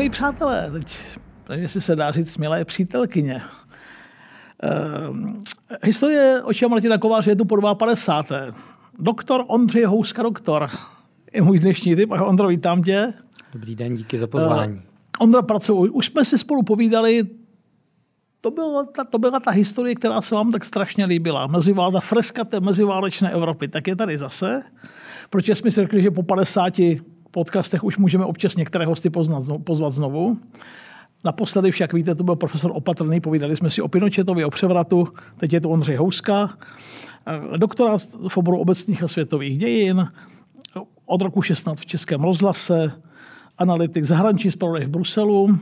Milí přátelé, teď, jestli se dá říct, milé přítelkyně. Uh, historie očima Martina Kováře je tu po 52. Doktor Ondřej Houska, doktor, je můj dnešní typ. Ondro, vítám tě. Dobrý den, díky za pozvání. Uh, Ondra pracuje, už jsme si spolu povídali, to byla, ta, to byla ta historie, která se vám tak strašně líbila. Meziválda, freska té meziválečné Evropy. Tak je tady zase. Proč jsme si řekli, že po 50 podcastech už můžeme občas některé hosty poznat, pozvat znovu. Naposledy však víte, to byl profesor Opatrný, povídali jsme si o Pinochetovi, o převratu, teď je to Ondřej Houska, doktorát v oboru obecných a světových dějin, od roku 16 v Českém rozhlase, analytik zahraničí zpravodaj v Bruselu,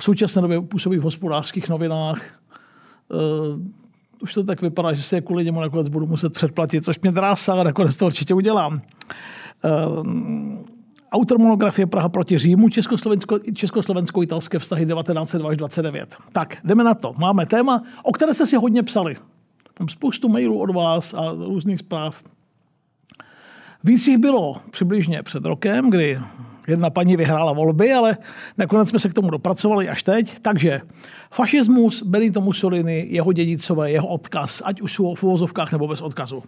v současné době působí v hospodářských novinách. Uh, už to tak vypadá, že se kvůli němu nakonec budu muset předplatit, což mě drásá, ale nakonec to určitě udělám. Uh, autor monografie Praha proti Římu, Československo, československo-italské vztahy 1902 až 29. Tak, jdeme na to. Máme téma, o které jste si hodně psali. Mám spoustu mailů od vás a různých zpráv. Víc jich bylo přibližně před rokem, kdy jedna paní vyhrála volby, ale nakonec jsme se k tomu dopracovali až teď. Takže fašismus, Benito Mussolini, jeho dědicové, jeho odkaz, ať už jsou v uvozovkách nebo bez odkazu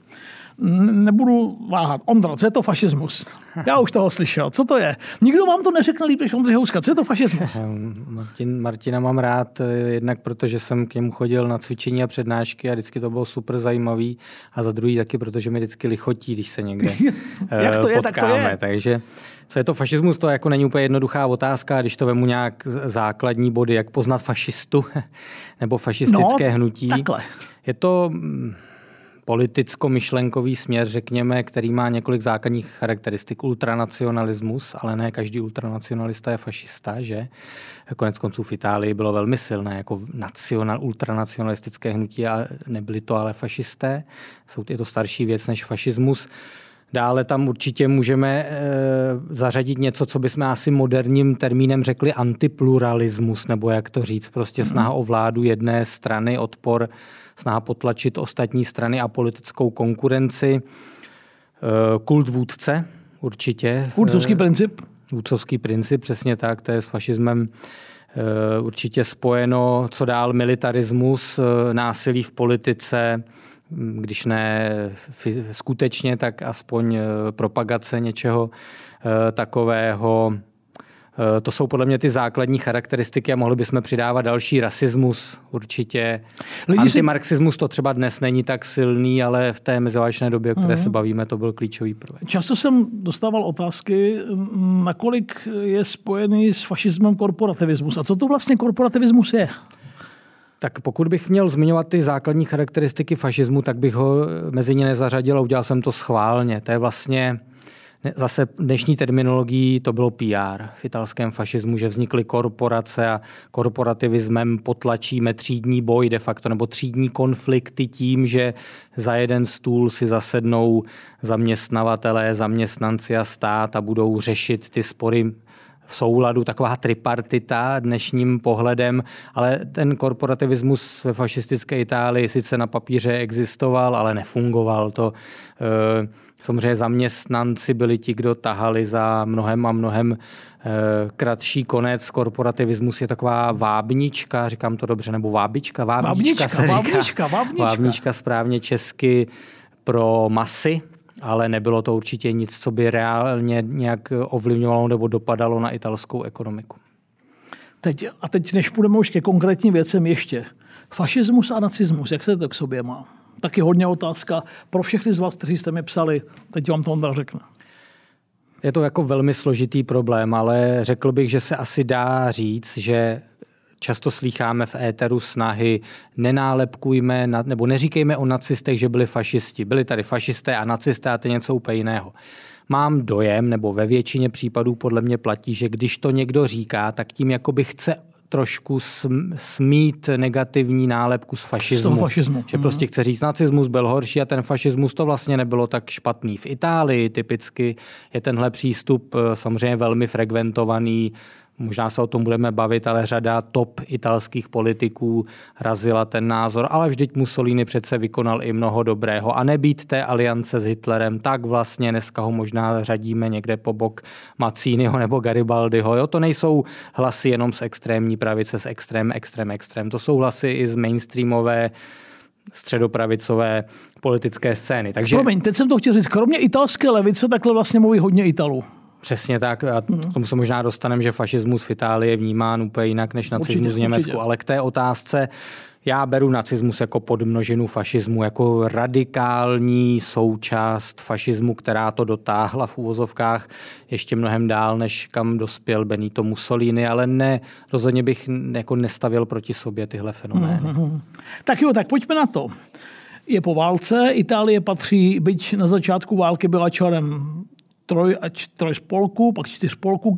nebudu váhat. Ondra, co je to fašismus? Já už toho slyšel. Co to je? Nikdo vám to neřekne líp než Ondřej Houska. Co je to fašismus? Martin, Martina mám rád, eh, jednak protože jsem k němu chodil na cvičení a přednášky a vždycky to bylo super zajímavý. A za druhý taky, protože mi vždycky lichotí, když se někde Jak to je, potkáme. Tak to je. Takže co je to fašismus, to jako není úplně jednoduchá otázka, když to vemu nějak základní body, jak poznat fašistu nebo fašistické no, hnutí. Takhle. Je to mm, politicko-myšlenkový směr, řekněme, který má několik základních charakteristik. Ultranacionalismus, ale ne každý ultranacionalista je fašista, že? Konec konců v Itálii bylo velmi silné jako nacional, ultranacionalistické hnutí a nebyli to ale fašisté. Jsou, je to starší věc než fašismus. Dále tam určitě můžeme e, zařadit něco, co bychom asi moderním termínem řekli antipluralismus, nebo jak to říct, prostě snaha o vládu jedné strany, odpor snaha potlačit ostatní strany a politickou konkurenci. Eh, kult vůdce určitě. Vůdcovský princip. Vůdcovský princip, přesně tak, to je s fašismem eh, určitě spojeno. Co dál militarismus, eh, násilí v politice, hm, když ne skutečně, tak aspoň propagace něčeho takového. Eh, to jsou podle mě ty základní charakteristiky a mohli bychom přidávat další rasismus určitě. Lidi Antimarxismus to třeba dnes není tak silný, ale v té meziválečné době, o které uh-huh. se bavíme, to byl klíčový prvek. Často jsem dostával otázky, nakolik je spojený s fašismem korporativismus. A co to vlastně korporativismus je? Tak pokud bych měl zmiňovat ty základní charakteristiky fašismu, tak bych ho mezi ně nezařadil a udělal jsem to schválně. To je vlastně Zase dnešní terminologií to bylo PR v italském fašismu, že vznikly korporace a korporativismem potlačíme třídní boj de facto, nebo třídní konflikty tím, že za jeden stůl si zasednou zaměstnavatelé, zaměstnanci a stát a budou řešit ty spory v souladu, taková tripartita dnešním pohledem, ale ten korporativismus ve fašistické Itálii sice na papíře existoval, ale nefungoval to. E, samozřejmě zaměstnanci byli ti, kdo tahali za mnohem a mnohem e, kratší konec. Korporativismus je taková vábnička, říkám to dobře, nebo vábička, vábnička, vábnička se říká. Vábnička, vábnička. vábnička správně česky pro masy, ale nebylo to určitě nic, co by reálně nějak ovlivňovalo nebo dopadalo na italskou ekonomiku. Teď, a teď, než půjdeme už ke konkrétním věcem ještě. Fašismus a nacismus, jak se to k sobě má? Taky hodně otázka pro všechny z vás, kteří jste mi psali. Teď vám to Ondra řekne. Je to jako velmi složitý problém, ale řekl bych, že se asi dá říct, že Často slýcháme v éteru snahy nenálepkujme nebo neříkejme o nacistech, že byli fašisti. Byli tady fašisté a nacisté a to je něco úplně jiného. Mám dojem, nebo ve většině případů podle mě platí, že když to někdo říká, tak tím jakoby chce trošku smít negativní nálepku z fašismu. Z toho fašismu. Že prostě chce říct, nacismus byl horší a ten fašismus to vlastně nebylo tak špatný. V Itálii typicky je tenhle přístup eh, samozřejmě velmi frekventovaný možná se o tom budeme bavit, ale řada top italských politiků razila ten názor, ale vždyť Mussolini přece vykonal i mnoho dobrého a nebýt té aliance s Hitlerem, tak vlastně dneska ho možná řadíme někde po bok Macínyho nebo Garibaldiho. Jo? To nejsou hlasy jenom z extrémní pravice, z extrém, extrém, extrém. To jsou hlasy i z mainstreamové středopravicové politické scény. Takže... Promiň, teď jsem to chtěl říct, kromě italské levice takhle vlastně mluví hodně Italů. Přesně tak. A k tomu se možná dostaneme, že fašismus v Itálii je vnímán úplně jinak než nacismus v Německu. Určitě. Ale k té otázce, já beru nacismus jako podmnožinu fašismu, jako radikální součást fašismu, která to dotáhla v úvozovkách ještě mnohem dál, než kam dospěl Benito Mussolini, ale ne, rozhodně bych jako nestavil proti sobě tyhle fenomény. Mm-hmm. Tak jo, tak pojďme na to. Je po válce, Itálie patří, byť na začátku války byla čarem troj, troj spolku, pak čtyř spolků,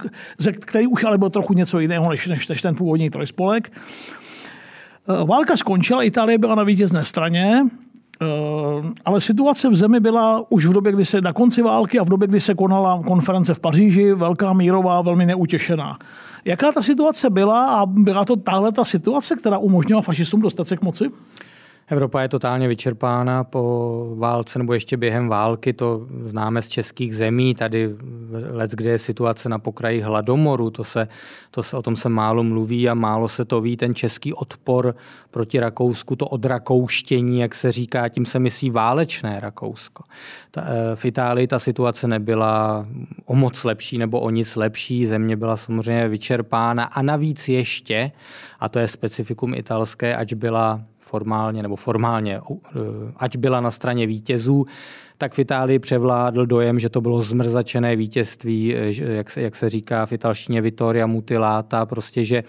který už ale byl trochu něco jiného než, než, ten původní trojspolek. Eh, válka skončila, Itálie byla na vítězné straně, eh, ale situace v zemi byla už v době, kdy se na konci války a v době, kdy se konala konference v Paříži, velká mírová, velmi neutěšená. Jaká ta situace byla a byla to tahle ta situace, která umožnila fašistům dostat se k moci? Evropa je totálně vyčerpána po válce nebo ještě během války, to známe z českých zemí, tady let, kde je situace na pokraji hladomoru, to se, to se, o tom se málo mluví a málo se to ví, ten český odpor proti Rakousku, to odrakouštění, jak se říká, tím se myslí válečné Rakousko. Ta, eh, v Itálii ta situace nebyla o moc lepší nebo o nic lepší, země byla samozřejmě vyčerpána a navíc ještě, a to je specifikum italské, ač byla formálně nebo formálně, eh, ať byla na straně vítězů, tak v Itálii převládl dojem, že to bylo zmrzačené vítězství, eh, jak se, jak se říká v italštině Vittoria mutilata, prostě, že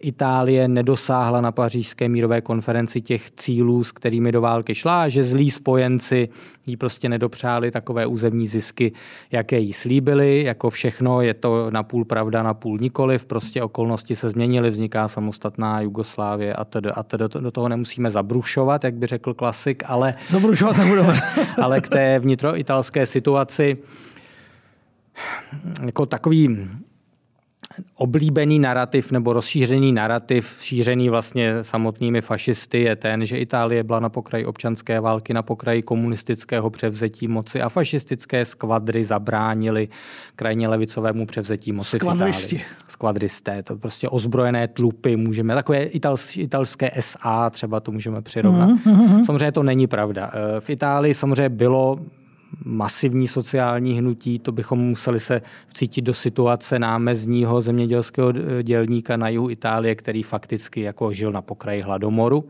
Itálie nedosáhla na pařížské mírové konferenci těch cílů, s kterými do války šla, že zlí spojenci jí prostě nedopřáli takové územní zisky, jaké jí slíbili. Jako všechno je to napůl pravda, napůl nikoliv. Prostě okolnosti se změnily, vzniká samostatná Jugoslávie a tedy, a tedy do toho nemusíme zabrušovat, jak by řekl klasik, ale, zabrušovat nebudeme. ale k té vnitroitalské situaci jako takový oblíbený narrativ nebo rozšířený narrativ, šířený vlastně samotnými fašisty, je ten, že Itálie byla na pokraji občanské války, na pokraji komunistického převzetí moci a fašistické skvadry zabránili krajně levicovému převzetí moci Skvadristi. v Itálii. Skvadristé. To prostě ozbrojené tlupy, můžeme, takové itals, italské SA třeba to můžeme přirovnat. Mm-hmm. Samozřejmě to není pravda. Eh, v Itálii samozřejmě bylo masivní sociální hnutí, to bychom museli se vcítit do situace námezního zemědělského dělníka na jihu Itálie, který fakticky jako žil na pokraji hladomoru.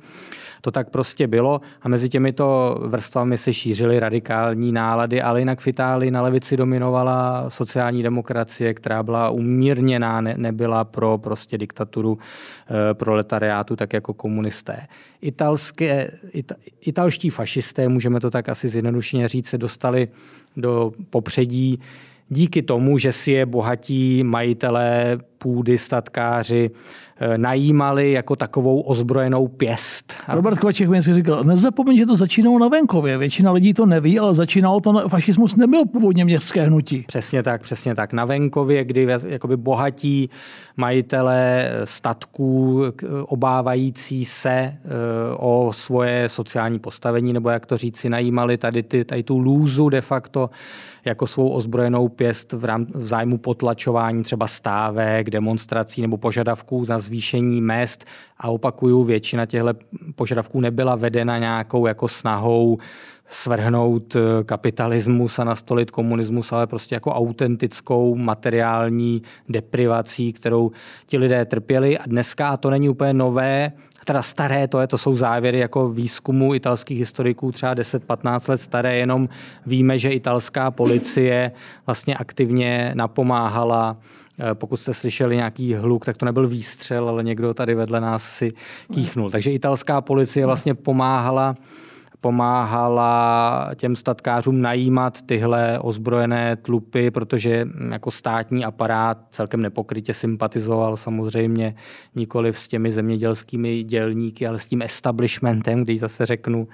To tak prostě bylo a mezi těmito vrstvami se šířily radikální nálady, ale jinak v Itálii na levici dominovala sociální demokracie, která byla umírněná, ne, nebyla pro prostě diktaturu e, proletariátu, tak jako komunisté. Italské, it, italští fašisté, můžeme to tak asi zjednodušeně říct, se dostali do popředí díky tomu, že si je bohatí majitelé půdy, statkáři Eh, najímali jako takovou ozbrojenou pěst. Robert Kovaček mi si říkal, nezapomeň, že to začínalo na venkově. Většina lidí to neví, ale začínalo to, na, fašismus nebyl původně městské hnutí. Přesně tak, přesně tak. Na venkově, kdy jakoby bohatí majitelé statků obávající se eh, o svoje sociální postavení, nebo jak to říci, najímali tady, ty, tady tu lůzu de facto jako svou ozbrojenou pěst v, rám, v zájmu potlačování třeba stávek, demonstrací nebo požadavků za zvýšení mest. A opakuju, většina těchto požadavků nebyla vedena nějakou jako snahou svrhnout eh, kapitalismus a nastolit komunismus, ale prostě jako autentickou materiální deprivací, kterou ti lidé trpěli. A dneska, a to není úplně nové, teda staré, to, je, to jsou závěry jako výzkumu italských historiků, třeba 10-15 let staré, jenom víme, že italská policie vlastně aktivně napomáhala Eh, pokud jste slyšeli nějaký hluk, tak to nebyl výstřel, ale někdo tady vedle nás si kýchnul. Takže italská policie vlastně pomáhala pomáhala těm statkářům najímat tyhle ozbrojené tlupy, protože jako státní aparát celkem nepokrytě sympatizoval samozřejmě nikoli s těmi zemědělskými dělníky, ale s tím establishmentem, když zase řeknu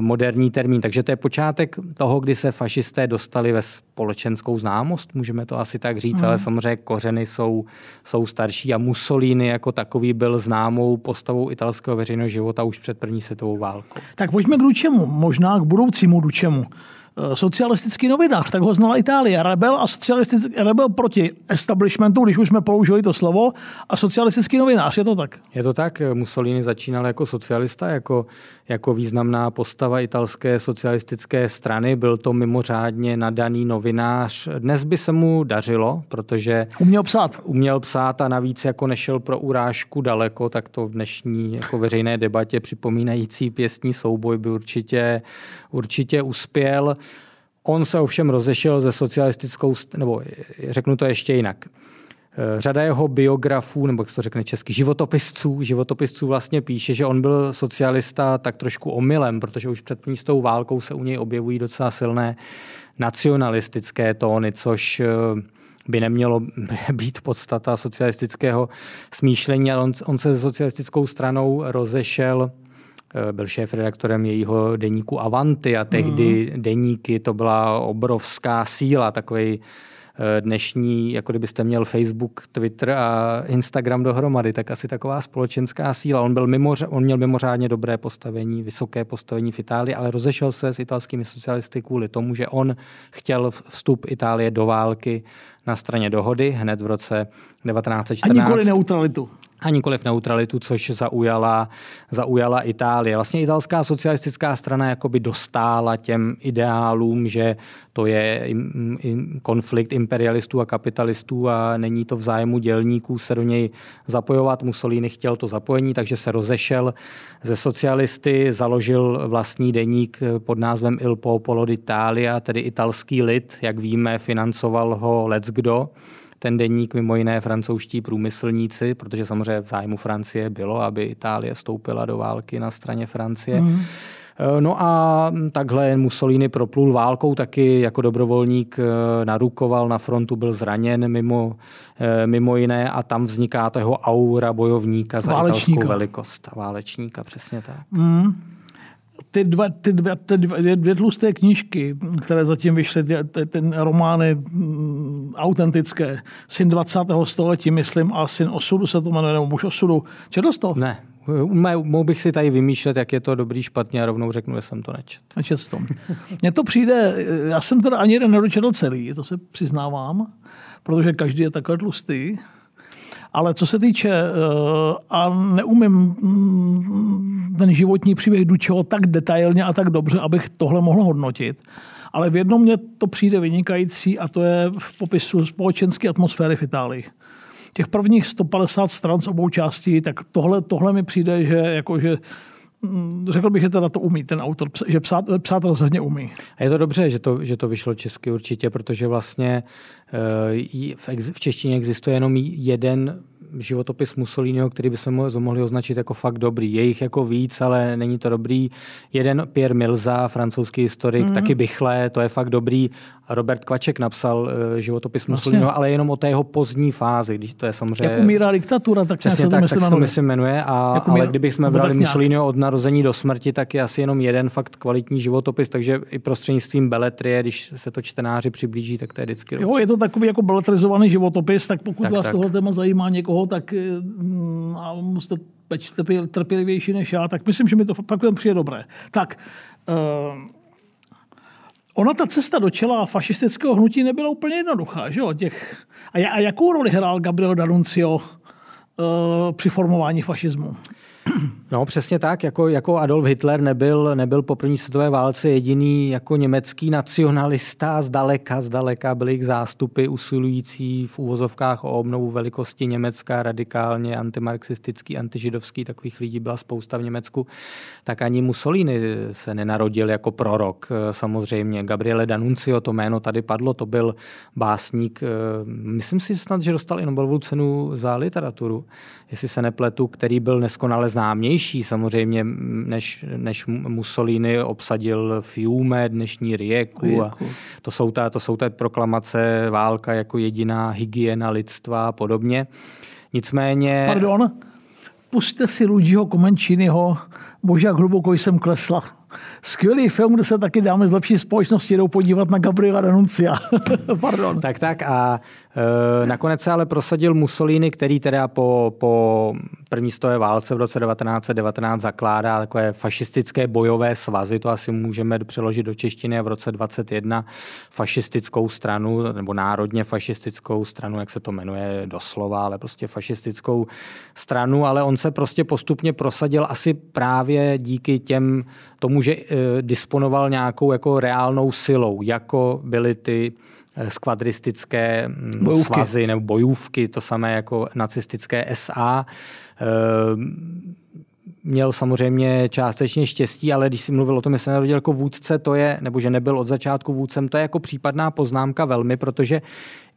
moderní termín. Takže to je počátek toho, kdy se fašisté dostali ve společenskou známost, můžeme to asi tak říct, mm. ale samozřejmě kořeny jsou, jsou starší a Mussolini jako takový byl známou postavou italského veřejného života už před první světovou válkou. Tak pojďme k Dučemu, možná k budoucímu Dučemu. Eh, socialistický novinář, tak ho znala Itálie. Rebel a socialistický, rebel proti establishmentu, když už jsme použili to slovo, a socialistický novinář, je to tak? Je to tak. Mussolini začínal jako socialista, jako, jako významná postava italské socialistické strany. Byl to mimořádně nadaný novinář. Dnes by se mu dařilo, protože... Uměl psát. Uměl psát a navíc jako nešel pro urážku daleko, tak to v dnešní jako veřejné debatě připomínající pěstní souboj by určitě, určitě uspěl. On se ovšem rozešel ze socialistickou, nebo řeknu to ještě jinak. Eh, řada jeho biografů, nebo jak se to řekne česky, životopisců, životopisců vlastně píše, že on byl socialista tak trošku omylem, protože už před tou válkou se u něj objevují docela silné nacionalistické tóny, což eh, by nemělo být podstata socialistického smýšlení, ale on, on se socialistickou stranou rozešel Eh, byl šéf-redaktorem jejího deníku Avanti a tehdy mm. deníky to byla obrovská síla, takový eh, dnešní, jako kdybyste měl Facebook, Twitter a Instagram dohromady, tak asi taková společenská síla. On, byl mimoř, on měl mimořádně dobré postavení, vysoké postavení v Itálii, ale rozešel se s italskými socialisty kvůli tomu, že on chtěl vstup Itálie do války na straně dohody hned v roce 1914. A nikoli neutralitu a nikoliv neutralitu, což zaujala, zaujala Itálie. Vlastně italská socialistická strana jakoby dostála těm ideálům, že to je konflikt imperialistů a kapitalistů a není to v zájmu dělníků se do něj zapojovat. Mussolini chtěl to zapojení, takže se rozešel ze socialisty, založil vlastní deník pod názvem Il Popolo d'Italia, tedy italský lid, jak víme, financoval ho kdo ten denník mimo jiné francouzští průmyslníci, protože samozřejmě v zájmu Francie bylo, aby Itálie vstoupila do války na straně Francie. Mm. No a takhle Mussolini proplul válkou taky jako dobrovolník eh, narukoval na frontu, byl zraněn mimo, eh, mimo jiné a tam vzniká to jeho aura bojovníka za válečníka. italskou velikost. Válečníka, přesně tak. Mm ty, dva, ty, dva, ty dvě, dvě tlusté knížky, které zatím vyšly, ty, ty, ty romány mm, autentické, Syn 20. století, myslím, a Syn osudu se to jmenuje, nebo Muž osudu. Četl jsi to? Ne. Mohl bych si tady vymýšlet, jak je to dobrý, špatně a rovnou řeknu, že jsem to nečet. Nečet to. Mně to přijde, já jsem teda ani jeden nedočetl celý, to se přiznávám, protože každý je takhle tlustý. Ale co se týče, eh, a neumím mm, ten životní příběh Dučeho tak detailně a tak dobře, abych tohle mohl hodnotit, ale v jednom mě to přijde vynikající a to je v popisu společenské atmosféry v Itálii. Těch prvních 150 stran z obou částí, tak tohle, tohle mi přijde, že jakože mm, řekl bych, že teda to umí ten autor, že psát, psát rozhodně umí. A je to dobře, že to, že to vyšlo česky určitě, protože vlastně v češtině existuje jenom jeden životopis Mussoliniho, který bychom mohli označit jako fakt dobrý. Je jich jako víc, ale není to dobrý. Jeden Pierre Milza, francouzský historik, mm. taky Bychle, to je fakt dobrý. Robert Kvaček napsal uh, životopis Mussoliniho, ale jenom o té jeho pozdní fázi, když to je samozřejmě... Jak umírá diktatura, tak Přesně tak, tak se to myslím jmenuje. A, jak ale kdybychom brali Mussoliniho od narození do smrti, tak je asi jenom jeden fakt kvalitní životopis, takže i prostřednictvím beletrie, když se to čtenáři přiblíží, tak to je vždycky Jo, je to takový jako beletrizovaný životopis, tak pokud tak, vás tak. tohle téma zajímá někoho, tak mm, a musíte být trpělivější než já, tak myslím, že mi to fakt přijde dobré. Tak, uh, ona ta cesta do čela fašistického hnutí nebyla úplně jednoduchá. Že jo? Těch, a, a jakou roli hrál Gabriel D'Annunzio uh, při formování fašismu? No přesně tak, jako, jako Adolf Hitler nebyl, nebyl po první světové válce jediný jako německý nacionalista, zdaleka, zdaleka byly jich zástupy usilující v úvozovkách o obnovu velikosti Německa, radikálně antimarxistický, antižidovský, takových lidí byla spousta v Německu, tak ani Mussolini se nenarodil jako prorok. Samozřejmě Gabriele D'Annunzio, to jméno tady padlo, to byl básník, myslím si snad, že dostal i Nobelovu cenu za literaturu, jestli se nepletu, který byl neskonale známější samozřejmě, než, než Mussolini obsadil Fiume, dnešní Rieku. A to, jsou ta, to jsou ta proklamace válka jako jediná hygiena lidstva a podobně. Nicméně... Pardon, puste si Luigiho Comenciniho, bože, jak hluboko jsem klesla. Skvělý film, kde se taky dáme z lepší společnosti jdou podívat na Gabriela Danuncia. Pardon. Tak, tak a e, nakonec se ale prosadil Mussolini, který teda po, po první stoje válce v roce 1919 zakládá takové fašistické bojové svazy, to asi můžeme přeložit do češtiny v roce 21 fašistickou stranu, nebo národně fašistickou stranu, jak se to jmenuje doslova, ale prostě fašistickou stranu, ale on se prostě postupně prosadil asi právě díky těm tomu, že e, disponoval nějakou jako reálnou silou, jako byly ty e, skvadristické mm, bojůvky. svazy nebo bojůvky, to samé jako nacistické SA. E, měl samozřejmě částečně štěstí, ale když si mluvil o tom, že se narodil jako vůdce, to je, nebo že nebyl od začátku vůdcem, to je jako případná poznámka velmi, protože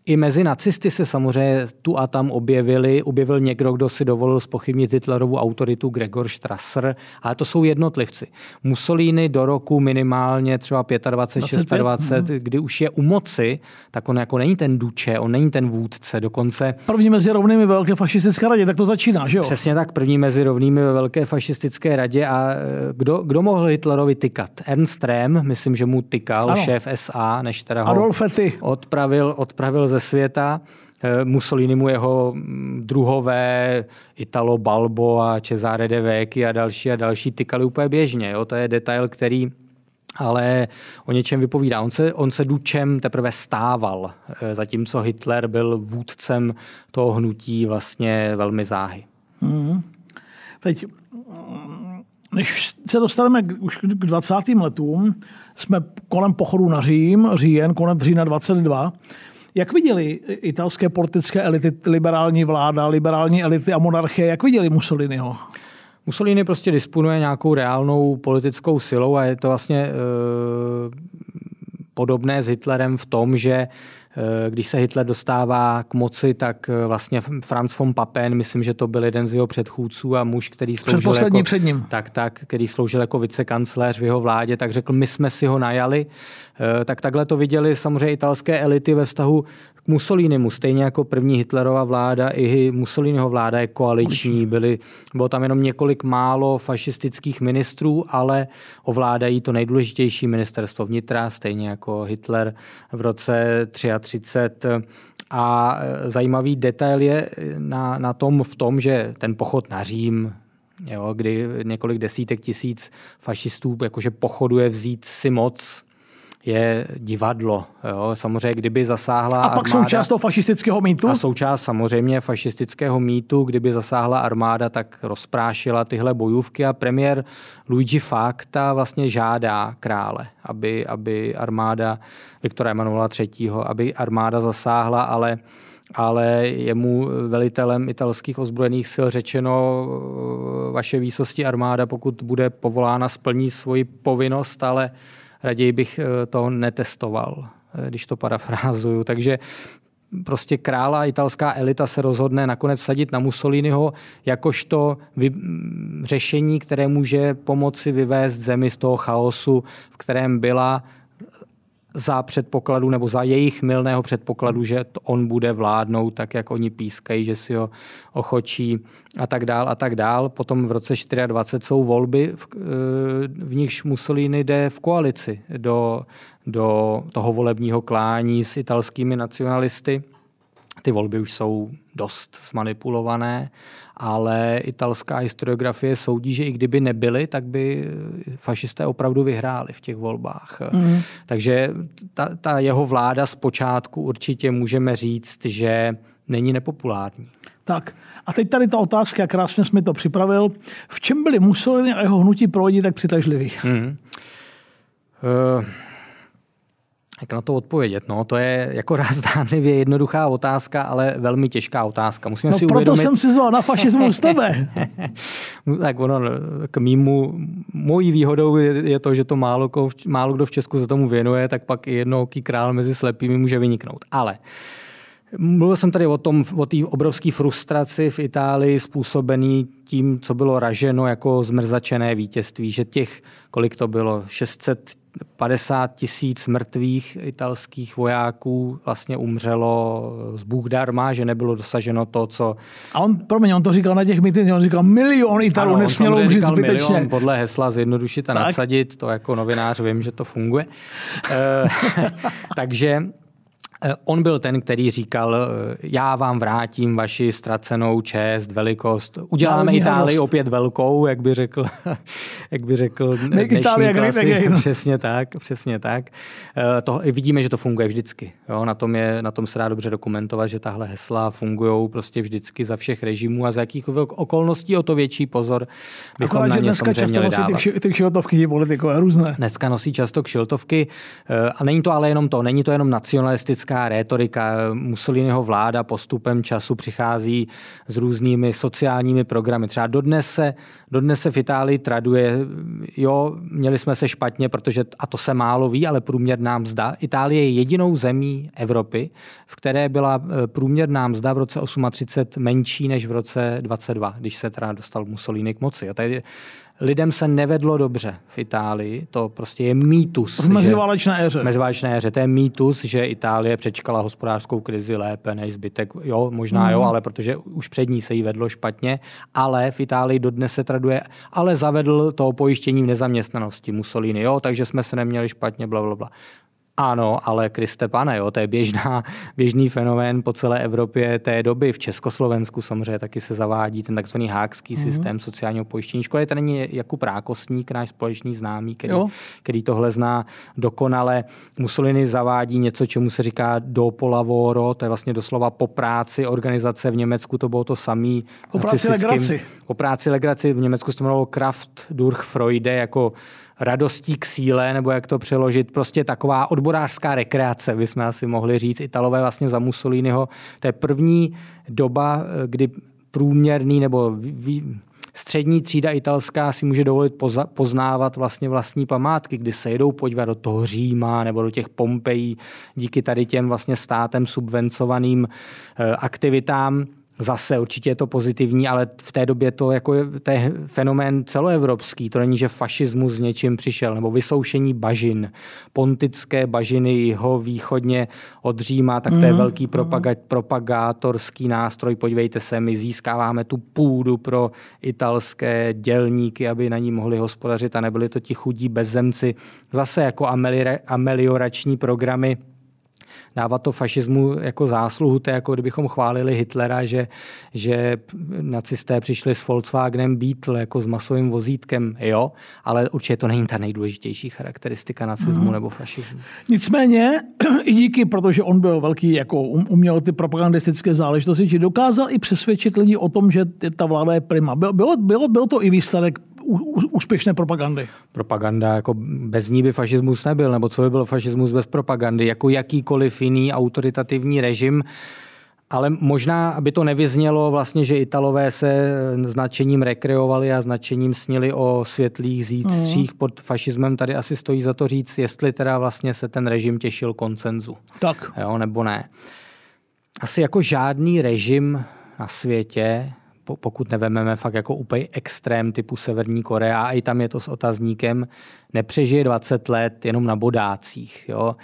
i mezi nacisty se samozřejmě tu a tam objevili. Objevil někdo, kdo si dovolil spochybnit Hitlerovu autoritu, Gregor Strasser, ale to jsou jednotlivci. Mussolini do roku minimálně třeba 25, 25 26, mm. kdy už je u moci, tak on jako není ten duče, on není ten vůdce, dokonce... První mezi rovnými ve Velké fašistické radě, tak to začíná, že jo? Přesně tak, první mezi rovnými ve Velké fašistické radě a e, kdo, kdo mohl Hitlerovi tykat? Ernst Röhm, myslím, že mu tykal, ano. šéf SA, než teda ho Adolf odpravil, odpravil ze ze světa. Eh, Mussolini mu jeho druhové Italo Balbo a Cesare de Vecchi a další a další tykali úplně běžně. Jo? To je detail, který ale o něčem vypovídá. On se, on se dučem teprve stával, eh, zatímco Hitler byl vůdcem toho hnutí vlastně velmi záhy. Hmm. Teď, než se dostaneme už k 20. letům, jsme kolem pochodu na Řím, říjen, konec října 22. Jak viděli italské politické elity, liberální vláda, liberální elity a monarchie, jak viděli Mussoliniho? Mussolini prostě disponuje nějakou reálnou politickou silou a je to vlastně e, podobné s Hitlerem v tom, že Eh, když se Hitler dostává k moci, tak eh, vlastně Franz von Papen, myslím, že to byl jeden z jeho předchůdců a muž, který sloužil jako, před ním. Tak, tak, který sloužil jako vicekancléř v jeho vládě, tak řekl, my jsme si ho najali. Eh, tak takhle to viděli samozřejmě italské elity ve vztahu k Mussolinimu. Stejně jako první Hitlerova vláda, i Mussoliniho vláda je koaliční. Byly, bylo tam jenom několik málo fašistických ministrů, ale ovládají to nejdůležitější ministerstvo vnitra, stejně jako Hitler v roce 33 30. A e, zajímavý detail je na, na tom v tom, že ten pochod na Řím, jo, kdy několik desítek tisíc fašistů jakože pochoduje vzít si moc je divadlo. Jo. Samozřejmě, kdyby zasáhla A pak armáda, součást toho fašistického mýtu? A součást samozřejmě fašistického mýtu, kdyby zasáhla armáda, tak rozprášila tyhle bojůvky a premiér Luigi Facta vlastně žádá krále, aby, aby armáda Viktora Emanuela III., aby armáda zasáhla, ale ale je mu velitelem italských ozbrojených sil řečeno, vaše výsosti armáda, pokud bude povolána, splní svoji povinnost, ale raději bych eh, to netestoval, eh, když to parafrázuju. Takže prostě krála italská elita se rozhodne nakonec sadit na Mussoliniho jakožto vy, řešení, které může pomoci vyvést zemi z toho chaosu, v kterém byla za předpokladu nebo za jejich milného předpokladu, že to on bude vládnout tak, jak oni pískají, že si ho ochočí a tak dál a tak dál. Potom v roce 24 jsou volby, v, eh, v nichž Mussolini jde v koalici do, do toho volebního klání s italskými nacionalisty. Ty volby už jsou dost zmanipulované, ale italská historiografie soudí, že i kdyby nebyly, tak by fašisté opravdu vyhráli v těch volbách. Mm. Takže ta, ta jeho vláda zpočátku určitě můžeme říct, že není nepopulární. Tak a teď tady ta otázka, krásně jsme to připravil. V čem byli Mussolini a jeho hnutí pro lidi tak přitažliví? Mm. Uh, jak na to odpovědět? No, to je jako zdánlivě jednoduchá otázka, ale velmi těžká otázka. Musíme no si proto uvědomit... jsem si zval na fašismu z tebe. tak ono, k mýmu, mojí výhodou je, je to, že to málo, málo kdo v Česku se tomu věnuje, tak pak i jednooký král mezi slepými může vyniknout. Ale Mluvil jsem tady o tom, o té obrovské frustraci v Itálii způsobený tím, co bylo raženo jako zmrzačené vítězství, že těch, kolik to bylo, 650 tisíc mrtvých italských vojáků vlastně umřelo z Bůh darma, že nebylo dosaženo to, co... A on, promiň, on to říkal na těch mítinech, on říkal milion Italů ano, nesmělo umřít zbytečně. Milion podle hesla zjednodušit a tak. nadsadit, to jako novinář vím, že to funguje. Eh, takže on byl ten, který říkal, eh, já vám vrátím vaši ztracenou čest, velikost. Uděláme Itálii opět velkou, jak by řekl, jak by řekl Itálie, klasik. Přesně tak, přesně tak. Eh, to, vidíme, že to funguje vždycky. Jo? Na, tom je, na tom se dá dobře dokumentovat, že tahle hesla fungují prostě vždycky za všech režimů a za jakých okolností o to větší pozor bychom Akorát, na ně dneska často nosí ty, ty kšiltovky, politikové různé. Dneska nosí často kšiltovky a není to ale jenom to, není to jenom nacionalistické politická rétorika. Mussoliniho vláda postupem času přichází s různými sociálními programy. Třeba dodnes se, dodnes se v Itálii traduje, jo, měli jsme se špatně, protože, a to se málo ví, ale průměrná mzda. Itálie je jedinou zemí Evropy, v které byla eh, průměrná mzda v roce 38 menší než v roce 22, když se teda dostal Mussolini k moci. A tady lidem se nevedlo dobře v Itálii. To prostě je mýtus. V meziválečné éře. Meziválečné éře. To je mýtus, že Itálie přečkala hospodářskou krizi lépe než zbytek. Jo, možná mm. jo, ale protože už před ní se jí vedlo špatně. Ale v Itálii dodnes se traduje, ale zavedl to pojištění v nezaměstnanosti Mussolini. Jo, takže jsme se neměli špatně, bla, bla, bla. Ano, ale Kriste pane, jo, to je běžná, běžný fenomén po celé Evropě té doby. V Československu samozřejmě taky se zavádí ten takzvaný hákský mm-hmm. systém sociálního pojištění. Škoda to není Jakub Rákosník, náš společný známý, který, který tohle zná dokonale. Mussolini zavádí něco, čemu se říká dopo lavoro, to je vlastně doslova po práci organizace v Německu, to bylo to samý. Po práci legraci. Po práci legraci v Německu se to jmenovalo Kraft durch Freude, jako radostí k síle, nebo jak to přeložit, prostě taková odborářská rekreace, bychom asi mohli říct. Italové vlastně za Mussoliniho. To je první doba, kdy průměrný nebo vý, střední třída italská si může dovolit poza, poznávat vlastně vlastní památky, kdy se jedou podívat do toho Říma nebo do těch Pompejí díky tady těm vlastně státem subvencovaným e, aktivitám. Zase určitě je to pozitivní, ale v té době to, jako je, to je fenomén celoevropský. To není, že fašismus s něčím přišel, nebo vysoušení bažin, pontické bažiny jeho východně od Říma, tak to je mm, velký propaga- propagátorský nástroj. Podívejte se, my získáváme tu půdu pro italské dělníky, aby na ní mohli hospodařit a nebyli to ti chudí bezzemci. Zase jako ameliorační programy dávat to fašismu jako zásluhu, to je jako kdybychom chválili Hitlera, že, že nacisté přišli s Volkswagenem Beetle jako s masovým vozítkem, jo, ale určitě to není ta nejdůležitější charakteristika nacismu hmm. nebo fašismu. Nicméně, i díky, protože on byl velký, jako um, uměl ty propagandistické záležitosti, že dokázal i přesvědčit lidi o tom, že ta vláda je prima. Bylo, bylo, bylo, bylo to i výsledek úspěšné propagandy. Propaganda, jako bez ní by fašismus nebyl, nebo co by byl fašismus bez propagandy, jako jakýkoliv jiný autoritativní režim, ale možná, aby to nevyznělo vlastně, že Italové se značením rekreovali a značením snili o světlých zítřích mm. pod fašismem. Tady asi stojí za to říct, jestli teda vlastně se ten režim těšil koncenzu. Tak. Jo, nebo ne. Asi jako žádný režim na světě pokud nevememe fakt jako úplně extrém typu Severní Korea, a i tam je to s otazníkem, nepřežije 20 let jenom na bodácích. Jo?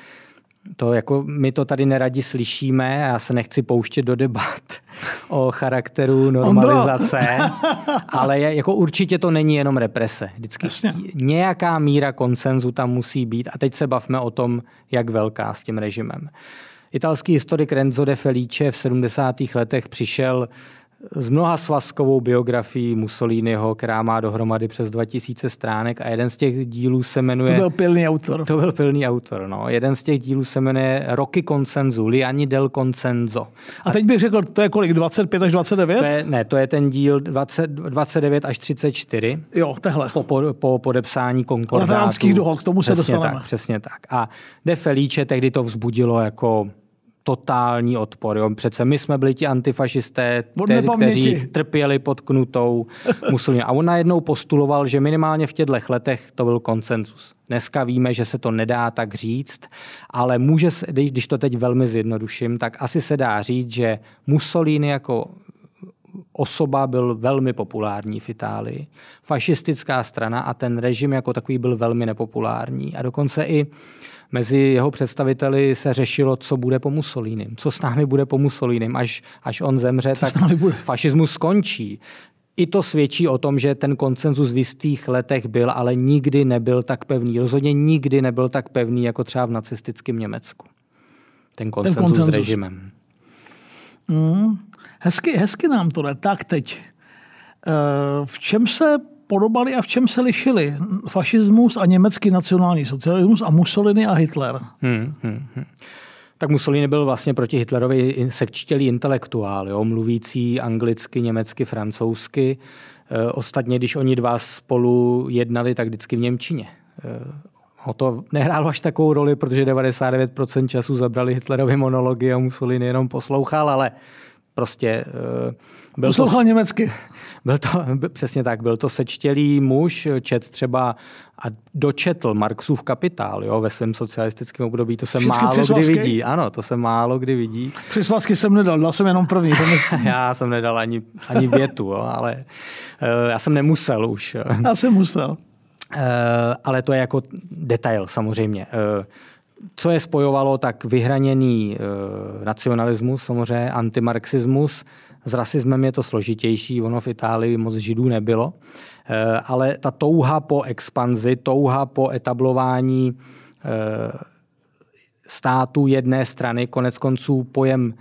To jako my to tady neradi slyšíme, já se nechci pouštět do debat o charakteru normalizace, ale je, jako určitě to není jenom represe. Vždycky Jasně. nějaká míra koncenzu tam musí být a teď se bavme o tom, jak velká s tím režimem. Italský historik Renzo de Felice v 70. letech přišel s mnoha svazkovou biografií Mussoliniho, která má dohromady přes 2000 stránek a jeden z těch dílů se jmenuje... To byl pilný autor. To byl pilný autor, no. Jeden z těch dílů se jmenuje Roky Consenzu, Liani del Consenzo. A teď bych řekl, to je kolik, 25 až 29? To je, ne, to je ten díl 20, 29 až 34. Jo, tehle. Po, po, po podepsání konkordátu. Lateránských dohod, k tomu se přesně dostaneme. Tak, přesně tak. A De Felice tehdy to vzbudilo jako totální odpor. Jo. Přece my jsme byli ti antifašisté, který, kteří trpěli pod knutou Mussolini. A on najednou postuloval, že minimálně v těchto letech to byl konsenzus. Dneska víme, že se to nedá tak říct, ale může se, když to teď velmi zjednoduším, tak asi se dá říct, že Mussolini jako osoba byl velmi populární v Itálii. Fašistická strana a ten režim jako takový byl velmi nepopulární. A dokonce i mezi jeho představiteli se řešilo, co bude po Mussolínim, co s námi bude po Mussolínim, až, až on zemře, co tak fašismus skončí. I to svědčí o tom, že ten koncenzus v jistých letech byl, ale nikdy nebyl tak pevný. Rozhodně nikdy nebyl tak pevný, jako třeba v nacistickém Německu. Ten koncenzus, ten koncenzus. s režimem. Mm, hezky, hezky nám to jde. Tak teď. Eh, v čem se podobali a v čem se lišili fašismus a německý nacionální socialismus a Mussolini a Hitler? Hmm, hmm, hmm. Tak Mussolini byl vlastně proti Hitlerovi sekčtělý intelektuál, jo, mluvící anglicky, německy, francouzsky. E, ostatně, když oni dva spolu jednali, tak vždycky v Němčině. E, O to nehrálo až takovou roli, protože 99% času zabrali Hitlerovi monology a Mussolini jenom poslouchal, ale prostě uh, byl Poslouchal to, německy. Byl to, přesně tak, byl to sečtělý muž, čet třeba a dočetl Marxův kapitál jo, ve svém socialistickém období. To se Všichni málo kdy vidí. Ano, to se málo kdy vidí. Tři svazky jsem nedal, dal jsem jenom první. já jsem nedal ani, ani větu, jo, ale uh, já jsem nemusel už. já jsem musel. Uh, ale to je jako detail samozřejmě. Uh, co je spojovalo, tak vyhraněný e, nacionalismus, samozřejmě antimarxismus. S rasismem je to složitější, ono v Itálii moc židů nebylo, e, ale ta touha po expanzi, touha po etablování e, státu jedné strany, konec konců pojem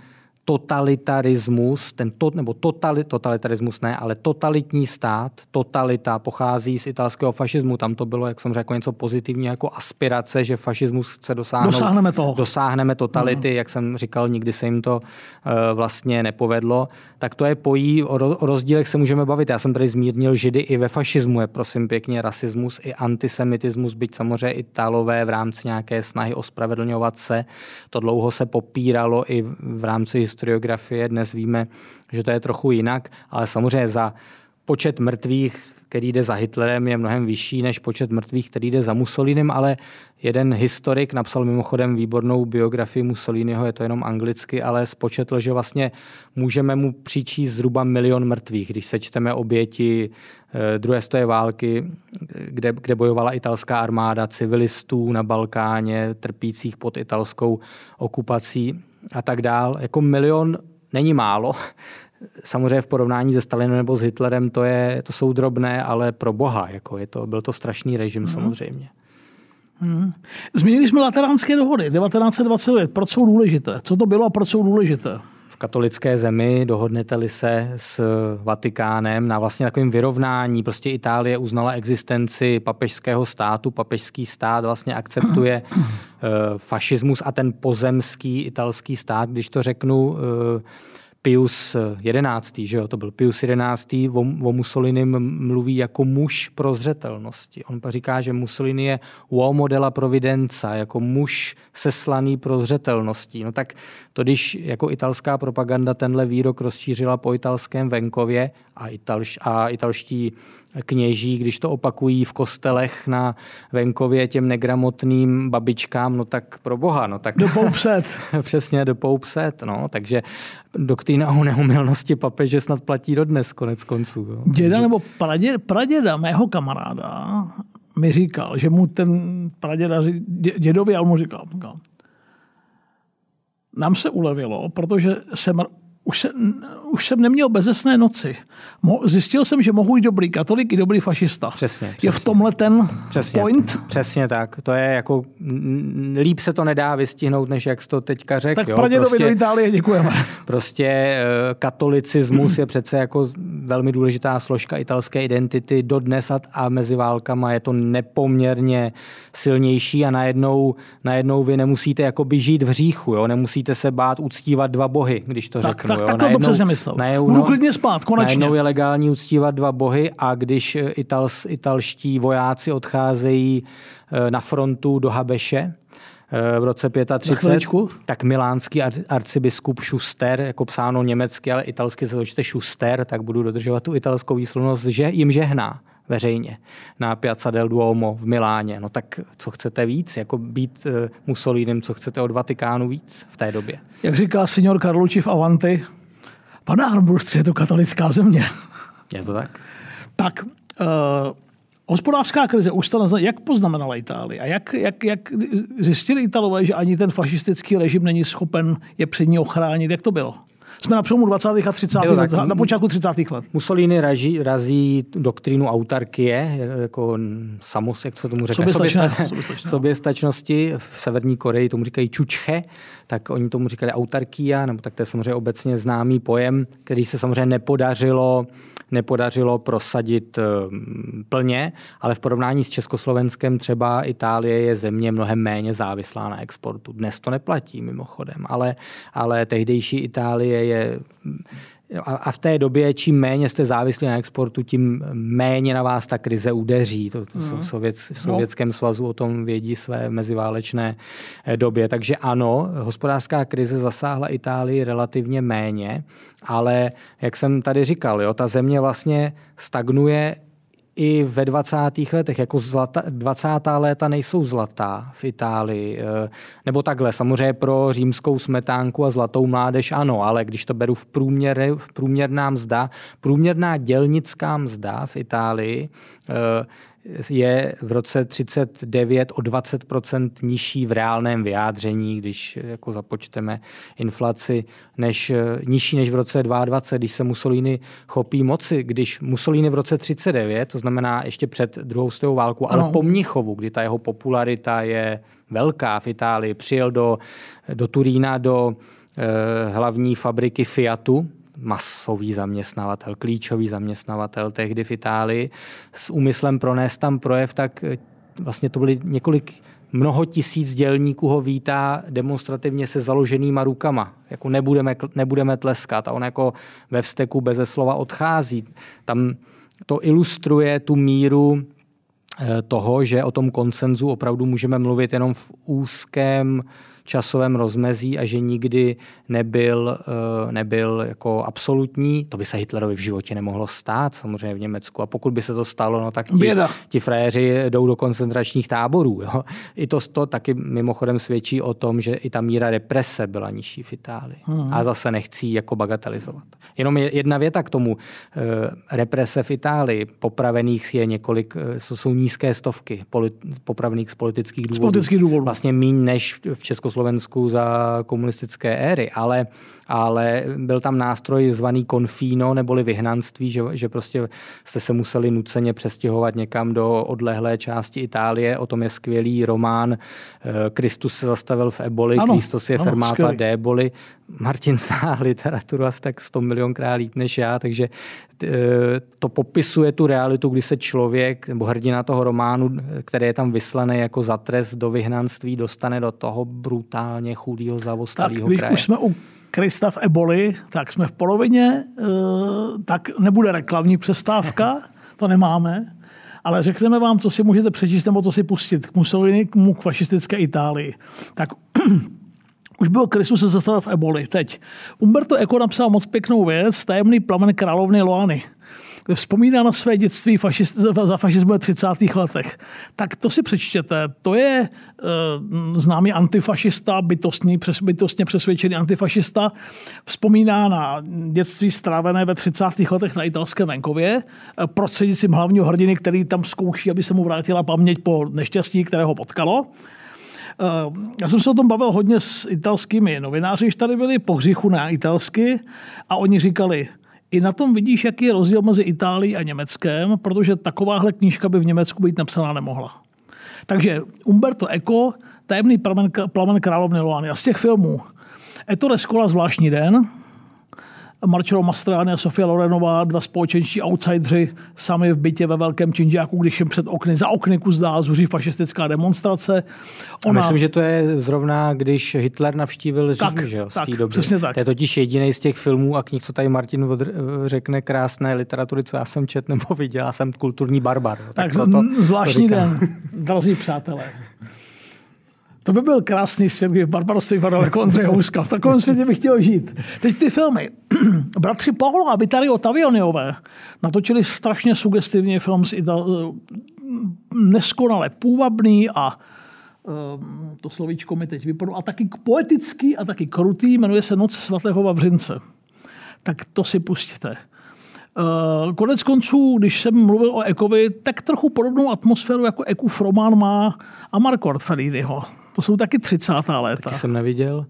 totalitarismus, ten to, nebo totali, totalitarismus ne, ale totalitní stát, totalita pochází z italského fašismu. Tam to bylo, jak jsem řekl, něco pozitivního jako aspirace, že fašismus chce dosáhnout. Dosáhneme toho. Dosáhneme totality, mm. jak jsem říkal, nikdy se jim to uh, vlastně nepovedlo. Tak to je pojí, o, o rozdílech se můžeme bavit. Já jsem tady zmírnil židy i ve fašismu, je prosím pěkně rasismus i antisemitismus, byť samozřejmě Italové v rámci nějaké snahy ospravedlňovat se. To dlouho se popíralo i v rámci historiografie. Dnes víme, že to je trochu jinak, ale samozřejmě za počet mrtvých, který jde za Hitlerem, je mnohem vyšší než počet mrtvých, který jde za Mussolinem, ale jeden historik napsal mimochodem výbornou biografii Mussoliniho, je to jenom anglicky, ale spočetl, že vlastně můžeme mu přičíst zhruba milion mrtvých, když sečteme oběti eh, druhé stoje války, kde, kde bojovala italská armáda civilistů na Balkáně, trpících pod italskou okupací a tak dál. Jako milion není málo. Samozřejmě v porovnání se Stalinem nebo s Hitlerem to, je, to jsou drobné, ale pro boha, jako je to, byl to strašný režim mm. samozřejmě. Hmm. Zmínili jsme lateránské dohody 1929. Proč jsou důležité? Co to bylo a proč jsou důležité? v katolické zemi, dohodnete-li se s Vatikánem na vlastně takovým vyrovnání. Prostě Itálie uznala existenci papežského státu, papežský stát vlastně akceptuje fašismus a ten pozemský italský stát, když to řeknu, eh, Pius XI, že jo, to byl Pius XI, o, Mussolini mluví jako muž prozřetelnosti. On říká, že Mussolini je uomo della providenza, jako muž seslaný prozřetelností. No tak to, když jako italská propaganda tenhle výrok rozšířila po italském venkově a, italš, a italští kněží, když to opakují v kostelech na venkově těm negramotným babičkám, no tak pro boha, no tak... Do poupset. Přesně, do poupset, no, takže doktrína o neumilnosti papeže snad platí dodnes, konec konců. Jo. Děda nebo pradě, praděda mého kamaráda mi říkal, že mu ten praděda, dědovi, ale mu říkal, říkal nám se ulevilo, protože jsem už, se, už jsem neměl bezesné noci. Zjistil jsem, že mohu jít dobrý katolik i dobrý fašista. Přesně. přesně. Je v tomhle ten přesně, point? Přesně tak. To je jako, líp se to nedá vystihnout, než jak jsi to teďka řekl. Tak pradědovi prostě, do Itálie děkujeme. Prostě eh, katolicismus je přece jako velmi důležitá složka italské identity dodnes a mezi válkama je to nepoměrně silnější a najednou, najednou vy nemusíte jakoby žít v říchu, jo? nemusíte se bát uctívat dva bohy, když to tak, řeknu tak, tak to přesně myslel. Najednou, Budu klidně spát, konečně. Najednou je legální uctívat dva bohy a když eh, itals, italští vojáci odcházejí eh, na frontu do Habeše, eh, v roce 35, tak milánský arcibiskup Schuster, jako psáno německy, ale italsky se to Schuster, tak budu dodržovat tu italskou výslovnost, že jim žehná veřejně na Piazza del Duomo v Miláně. No tak co chcete víc, jako být uh, Mussolínem, co chcete od Vatikánu víc v té době? Jak říká senior Karluči v Avanti, pane Armbrustře, je to katolická země. Je to tak? Tak, uh, hospodářská krize už to nazna, jak poznamenala Itálii a jak, jak, jak zjistili Italové, že ani ten fašistický režim není schopen je před ní ochránit, jak to bylo? Jsme na přelomu 20. a 30. Jo, let, na počátku 30. let. Mussolini razí, razí doktrínu autarkie, jako samos, jak se tomu řekne, soběstačnosti. soběstačnosti. V Severní Koreji tomu říkají čučche, tak oni tomu říkali autarkia, nebo tak to je samozřejmě obecně známý pojem, který se samozřejmě nepodařilo nepodařilo prosadit eh, plně, ale v porovnání s Československem třeba Itálie je země mnohem méně závislá na exportu. Dnes to neplatí mimochodem, ale, ale tehdejší Itálie je a v té době, čím méně jste závislí na exportu, tím méně na vás ta krize udeří. To, to mm. Sovět, v Sovětském no. svazu o tom vědí své meziválečné eh, době. Takže ano, hospodářská krize zasáhla Itálii relativně méně, ale jak jsem tady říkal, jo, ta země vlastně stagnuje i ve 20. letech, jako zlata, 20. léta nejsou zlatá v Itálii. Eh, nebo takhle, samozřejmě pro římskou smetánku a zlatou mládež ano, ale když to beru v, průměr, v průměrná mzda, průměrná dělnická mzda v Itálii eh, je v roce 39 o 20% nižší v reálném vyjádření, když jako započteme inflaci, než, nižší než v roce 22, když se Mussolini chopí moci. Když Mussolini v roce 39, to znamená ještě před druhou světovou válku, ale po Mnichovu, kdy ta jeho popularita je velká v Itálii, přijel do, do Turína do eh, hlavní fabriky Fiatu, masový zaměstnavatel, klíčový zaměstnavatel tehdy v Itálii, s úmyslem pronést tam projev, tak eh, vlastně to byly několik mnoho tisíc dělníků ho vítá demonstrativně se založenýma rukama. Jako nebudeme, nebudeme tleskat. A on jako ve vzteku beze slova odchází. Tam to ilustruje tu míru eh, toho, že o tom konsenzu opravdu můžeme mluvit jenom v úzkém časovém rozmezí a že nikdy nebyl, eh, nebyl jako absolutní. To by se Hitlerovi v životě nemohlo stát, samozřejmě v Německu. A pokud by se to stalo, no tak ti, ti frajeři jdou do koncentračních táborů. Jo. I to, to taky mimochodem svědčí o tom, že i ta míra represe byla nižší v Itálii. Hmm. A zase nechcí jako bagatelizovat. Jenom jedna věta k tomu. Eh, represe v Itálii, popravených je několik, eh, jsou nízké stovky popravených z politických důvodů. Z politických důvodů. Vlastně míň než v Československu Československu za komunistické éry, ale, ale byl tam nástroj zvaný konfíno neboli vyhnanství, že, že prostě jste se museli nuceně přestěhovat někam do odlehlé části Itálie. O tom je skvělý román eh, Kristus se zastavil v eboli, Kristus je fermáta déboli. Martin zná literaturu asi tak 100 milionkrát líp než já, takže eh, to popisuje tu realitu, kdy se člověk, nebo hrdina toho románu, který je tam vyslaný jako za trest do vyhnanství, dostane do toho brutálně chudého, zavostalého kraje. Když už jsme u Krista v eboli, tak jsme v polovině, eh, tak nebude reklamní přestávka, to nemáme, ale řekneme vám, co si můžete přečíst nebo co si pustit k Mussolini, k fašistické Itálii. Tak už byl Kristus se zastavil v eboli. Teď. Umberto Eco napsal moc pěknou věc, tajemný plamen královny Loany vzpomíná na své dětství fašist, za fašismu ve 30. letech. Tak to si přečtěte. To je uh, známý antifašista, bytostný, přes, bytostně přesvědčený antifašista. Vzpomíná na dětství strávené ve 30. letech na italském venkově, uh, prostřednictvím hlavního hrdiny, který tam zkouší, aby se mu vrátila paměť po neštěstí, které ho potkalo. Uh, já jsem se o tom bavil hodně s italskými novináři, když tady byli po hříchu na italsky a oni říkali, i na tom vidíš, jaký je rozdíl mezi Itálií a Německem, protože takováhle knížka by v Německu být napsaná nemohla. Takže Umberto Eco, Tajemný plamen, plamen královny Loany. A z těch filmů Ettore Scola Zvláštní den, Marcello Mastrani a Sofia Lorenová, dva společenští outsidři, sami v bytě ve velkém činžáku, když jim před okny, za okny zdá zuří fašistická demonstrace. Ona... myslím, že to je zrovna, když Hitler navštívil Řím, tak, že jo, z tak, doby. Přesně tak. To je totiž jediný z těch filmů a knih, co tady Martin řekne krásné literatury, co já jsem čet nebo viděl, já jsem kulturní barbar. Tak, tak proto, zvláštní to den, drazí přátelé. To by byl krásný svět, kdyby barbarství vypadalo jako Ondřej Houska. V takovém světě bych chtěl žít. Teď ty filmy. Bratři Paolo a Vitario Tavioniové natočili strašně sugestivní film s Ital- neskonale půvabný a ehm, to slovíčko mi teď vypadlo, a taky poetický a taky krutý, jmenuje se Noc svatého Vavřince. Tak to si pustíte. Eh, konec konců, když jsem mluvil o Ekovi, tak trochu podobnou atmosféru jako Ekův román má Amarcord Felliniho. To jsou taky 30. léta. Taky jsem neviděl.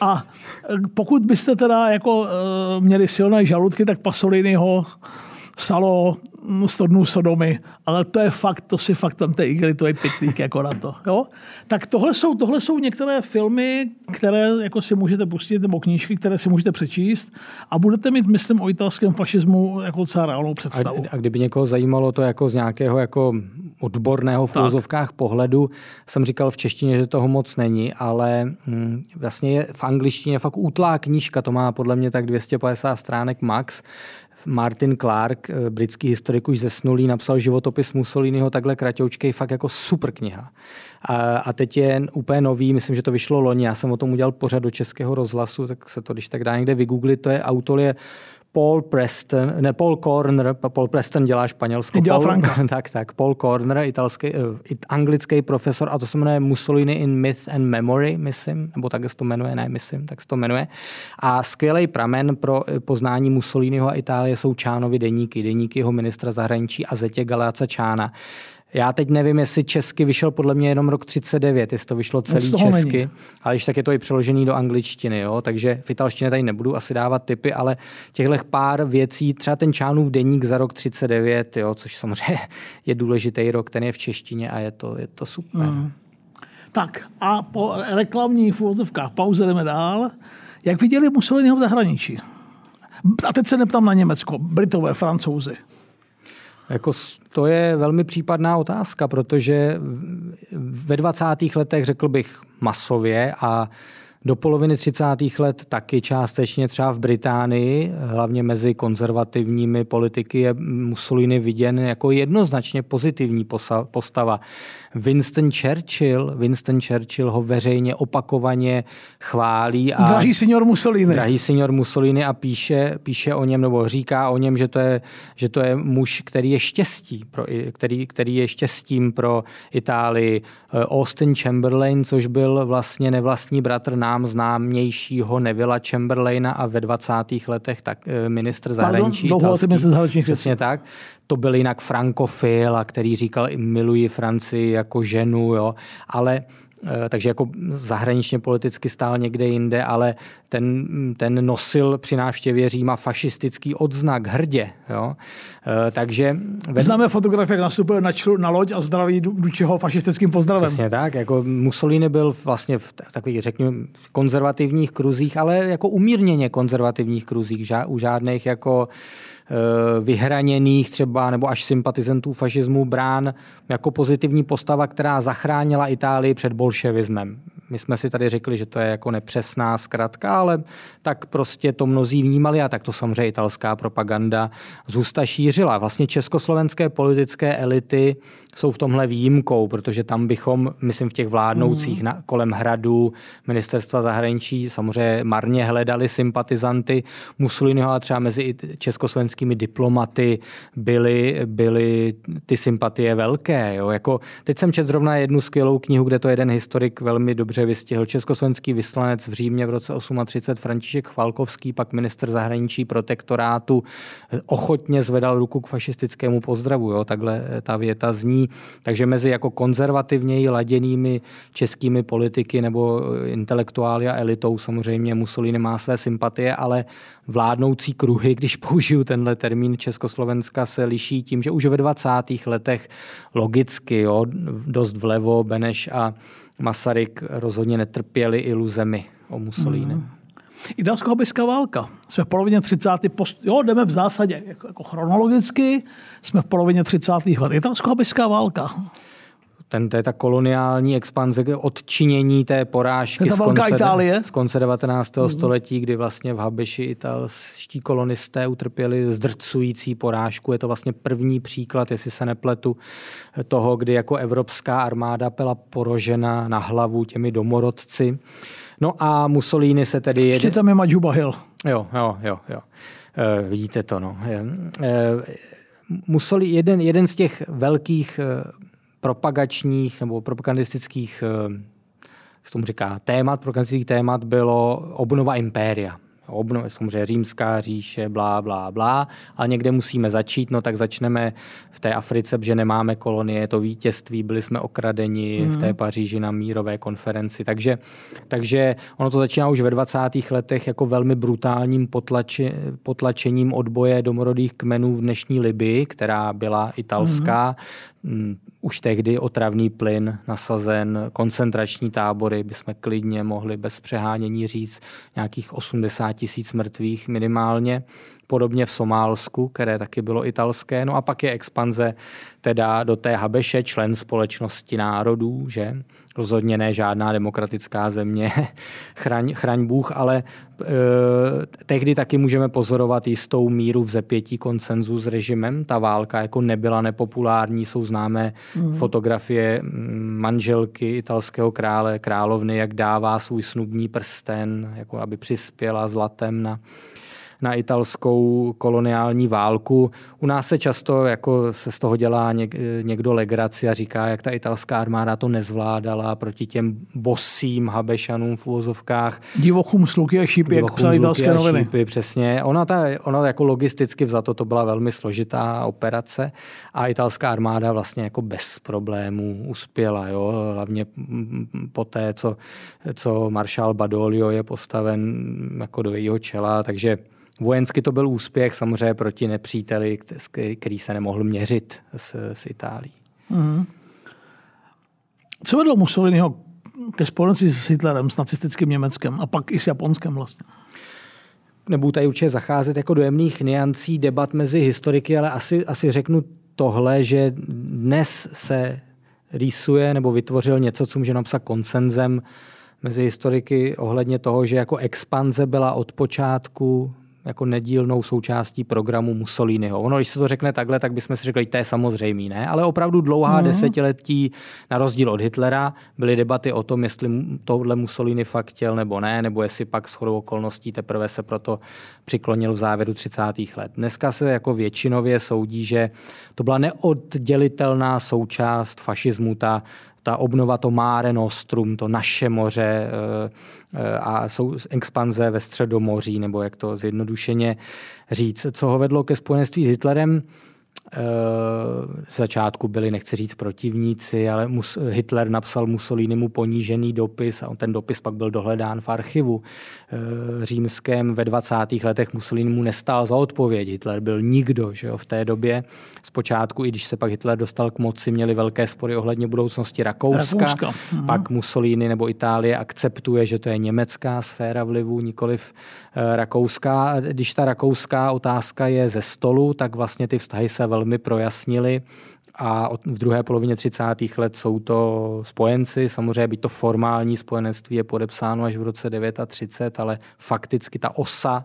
A eh, pokud byste teda jako eh, měli silné žaludky, tak Pasoliniho Salo, 100 dnů Sodomy, ale to je fakt, to si fakt tam té je pitlík jako na to. Jo? Tak tohle jsou, tohle jsou některé filmy, které jako si můžete pustit, nebo knížky, které si můžete přečíst a budete mít, myslím, o italském fašismu jako docela reálnou představu. A, a kdyby někoho zajímalo to jako z nějakého jako odborného v úzovkách pohledu, jsem říkal v češtině, že toho moc není, ale hm, vlastně je v angličtině fakt útlá knížka, to má podle mě tak 250 stránek max, Martin Clark, eh, britský historik už zesnulý, napsal životopis Mussoliniho takhle kratoučkej, fakt jako super kniha. A, a teď je úplně nový, myslím, že to vyšlo loni, já jsem o tom udělal pořad do českého rozhlasu, tak se to, když tak dá někde vygooglit, to je autor je Paul Preston, ne Paul Corner, Paul Preston dělá Španělsko. Dělá Paul, Franka. Tak, tak, Paul Corner, italský, uh, anglický profesor a to se jmenuje Mussolini in Myth and Memory, myslím, nebo tak se to jmenuje, ne, myslím, tak se to jmenuje. A skvělý pramen pro eh, poznání Mussoliniho a Itálie jsou Čánovi deníky, deníky jeho ministra zahraničí a Zetě Galáca Čána. Já teď nevím, jestli česky vyšel podle mě jenom rok 39, jestli to vyšlo celý česky, není. ale když tak je to i přeložený do angličtiny, jo? takže v italštině tady nebudu asi dávat typy, ale těchto pár věcí, třeba ten Čánův deník za rok 39, jo? což samozřejmě je důležitý rok, ten je v češtině a je to, je to super. Mm. Tak a po reklamních vozovkách pauze jdeme dál. Jak viděli Mussoliniho v zahraničí? A teď se neptám na Německo, Britové, Francouzi. Jako to je velmi případná otázka, protože ve 20. letech řekl bych masově a do poloviny 30. let taky částečně třeba v Británii, hlavně mezi konzervativními politiky, je Mussolini viděn jako jednoznačně pozitivní postava. Winston Churchill, Winston Churchill ho veřejně opakovaně chválí. A drahý senior Mussolini. Drahý senior Mussolini a píše, píše o něm, nebo říká o něm, že to je, že to je muž, který je štěstí, pro, který, který je štěstím pro Itálii. Austin Chamberlain, což byl vlastně nevlastní bratr nám známějšího Nevilla Chamberlaina a ve 20. letech tak eh, ministr zahraničí. Pardon, zahraničních Přesně tak to byl jinak frankofil, a který říkal miluji Francii jako ženu, jo, ale takže jako zahraničně politicky stál někde jinde, ale ten, ten nosil při návštěvě Říma fašistický odznak hrdě. Jo? Eh, takže... Ved... Známe fotografie, jak nastupuje na, člu, na loď a zdraví Dučeho fašistickým pozdravem. Přesně tak. Jako Mussolini byl vlastně v takových, řekněme, konzervativních kruzích, ale jako umírněně konzervativních kruzích. U žádných jako Eh, vyhraněných třeba nebo až sympatizantů fašismu brán jako pozitivní postava, která zachránila Itálii před bolševismem. My jsme si tady řekli, že to je jako nepřesná zkratka, ale tak prostě to mnozí vnímali a tak to samozřejmě italská propaganda zůsta šířila. Vlastně československé politické elity jsou v tomhle výjimkou, protože tam bychom, myslím, v těch vládnoucích mm. na, kolem hradu, ministerstva zahraničí samozřejmě marně hledali sympatizanty Mussoliniho, a třeba mezi československými diplomaty byly, byly ty sympatie velké. Jo. Jako, teď jsem četl zrovna jednu skvělou knihu, kde to jeden historik velmi dobře vystihl. Československý vyslanec v Římě v roce 38 František Chvalkovský, pak minister zahraničí protektorátu, ochotně zvedal ruku k fašistickému pozdravu. Jo. Takhle ta věta zní takže mezi jako konzervativněji laděnými českými politiky nebo intelektuály a elitou samozřejmě Mussolini má své sympatie, ale vládnoucí kruhy, když použiju tenhle termín Československa, se liší tím, že už ve 20. letech logicky, jo, dost vlevo Beneš a Masaryk rozhodně netrpěli iluzemi o Mussolini. Mm. Italsko-habská válka. Jsme v polovině 30. Post... Jo, jdeme v zásadě jako, jako chronologicky, jsme v polovině 30. let. Italsko-habská válka. ten, to je ta koloniální expanze, odčinění té porážky je z, konce, Itálie. z konce 19. Mm. století, kdy vlastně v Habeši italští kolonisté utrpěli zdrcující porážku. Je to vlastně první příklad, jestli se nepletu, toho, kdy jako evropská armáda byla porožena na hlavu těmi domorodci. No a Mussolini se tedy... Ještě tam je Majuba Hill. Jo, jo, jo, jo. E, vidíte to, no. E, Mussolini, jeden, jeden z těch velkých propagačních nebo propagandistických, jak se tomu říká, témat, propagandistických témat bylo obnova impéria obnov, samozřejmě římská říše, blá, blá, blá, ale někde musíme začít, no tak začneme v té Africe, že nemáme kolonie, to vítězství, byli jsme okradeni mm. v té mhm. Paříži na mírové konferenci, takže, takže ono to začíná už ve 20. letech jako velmi brutálním potlači, potlačením odboje domorodých kmenů v dnešní Libii, která byla italská, mm už tehdy otravný plyn nasazen, koncentrační tábory, bychom klidně mohli bez přehánění říct nějakých 80 tisíc mrtvých minimálně podobně v Somálsku, které taky bylo italské. No a pak je expanze teda do té Habeše, člen společnosti národů, že rozhodně ne žádná demokratická země, chraň, chraň Bůh, ale e, tehdy taky můžeme pozorovat jistou míru vzepětí koncenzu s režimem. Ta válka jako nebyla nepopulární, jsou známé mm. fotografie manželky italského krále, královny, jak dává svůj snubní prsten, jako aby přispěla zlatem na na italskou koloniální válku. U nás se často jako se z toho dělá někdo legraci a říká, jak ta italská armáda to nezvládala proti těm bosím habešanům v úvozovkách. Divochům sluky a šípy, jak psali italské noviny. Šípy, přesně. Ona, ta, ona jako logisticky vzato to byla velmi složitá operace a italská armáda vlastně jako bez problémů uspěla. Jo? Hlavně po té, co, co maršál Badoglio je postaven jako do jejího čela, takže Vojensky to byl úspěch samozřejmě proti nepříteli, který se nemohl měřit s, s Itálií. Mm. Co vedlo Mussoliniho ke spojenci s Hitlerem, s nacistickým Německem a pak i s Japonskem vlastně? Nebudu tady určitě zacházet jako do jemných niancí debat mezi historiky, ale asi, asi řeknu tohle, že dnes se rýsuje nebo vytvořil něco, co může napsat koncenzem mezi historiky ohledně toho, že jako expanze byla od počátku jako nedílnou součástí programu Mussoliniho. Ono, když se to řekne takhle, tak bychom si řekli, to je samozřejmé, ne? Ale opravdu dlouhá mm. desetiletí, na rozdíl od Hitlera, byly debaty o tom, jestli tohle Mussolini fakt chtěl nebo ne, nebo jestli pak s chodou okolností teprve se proto přiklonil v závěru 30. let. Dneska se jako většinově soudí, že to byla neoddělitelná součást fašismu, ta ta obnova, to Mare Nostrum, to naše moře eh, eh, a jsou expanze ve středomoří, nebo jak to zjednodušeně říct. Co ho vedlo ke spojenství s Hitlerem? Z začátku byli, nechci říct protivníci, ale Hitler napsal Mussolinimu ponížený dopis a ten dopis pak byl dohledán v archivu eh, římském. Ve 20. letech Mussolini mu nestál za odpověď. Hitler byl nikdo že jo, v té době. Zpočátku, i když se pak Hitler dostal k moci, měli velké spory ohledně budoucnosti Rakouska. Rakouska. Mhm. Pak Mussolini nebo Itálie akceptuje, že to je německá sféra vlivu, nikoliv eh, rakouská. Když ta rakouská otázka je ze stolu, tak vlastně ty vztahy se velmi velmi projasnili a v druhé polovině 30. let jsou to spojenci. Samozřejmě by to formální spojenectví je podepsáno až v roce 39, ale fakticky ta osa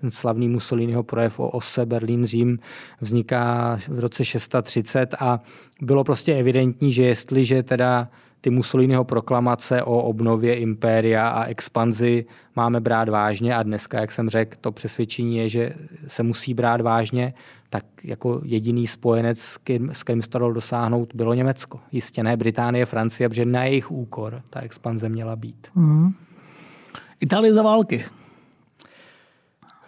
ten slavný Mussoliniho projev o ose Berlín-Řím vzniká v roce 630 a bylo prostě evidentní, že jestliže teda ty Mussoliniho proklamace o obnově impéria a expanzi máme brát vážně a dneska, jak jsem řekl, to přesvědčení je, že se musí brát vážně, tak jako jediný spojenec, s kterým, s kterým se to dosáhnout, bylo Německo. Jistě ne Británie, Francie, protože na jejich úkor ta expanze měla být. Mm. Itálie za války.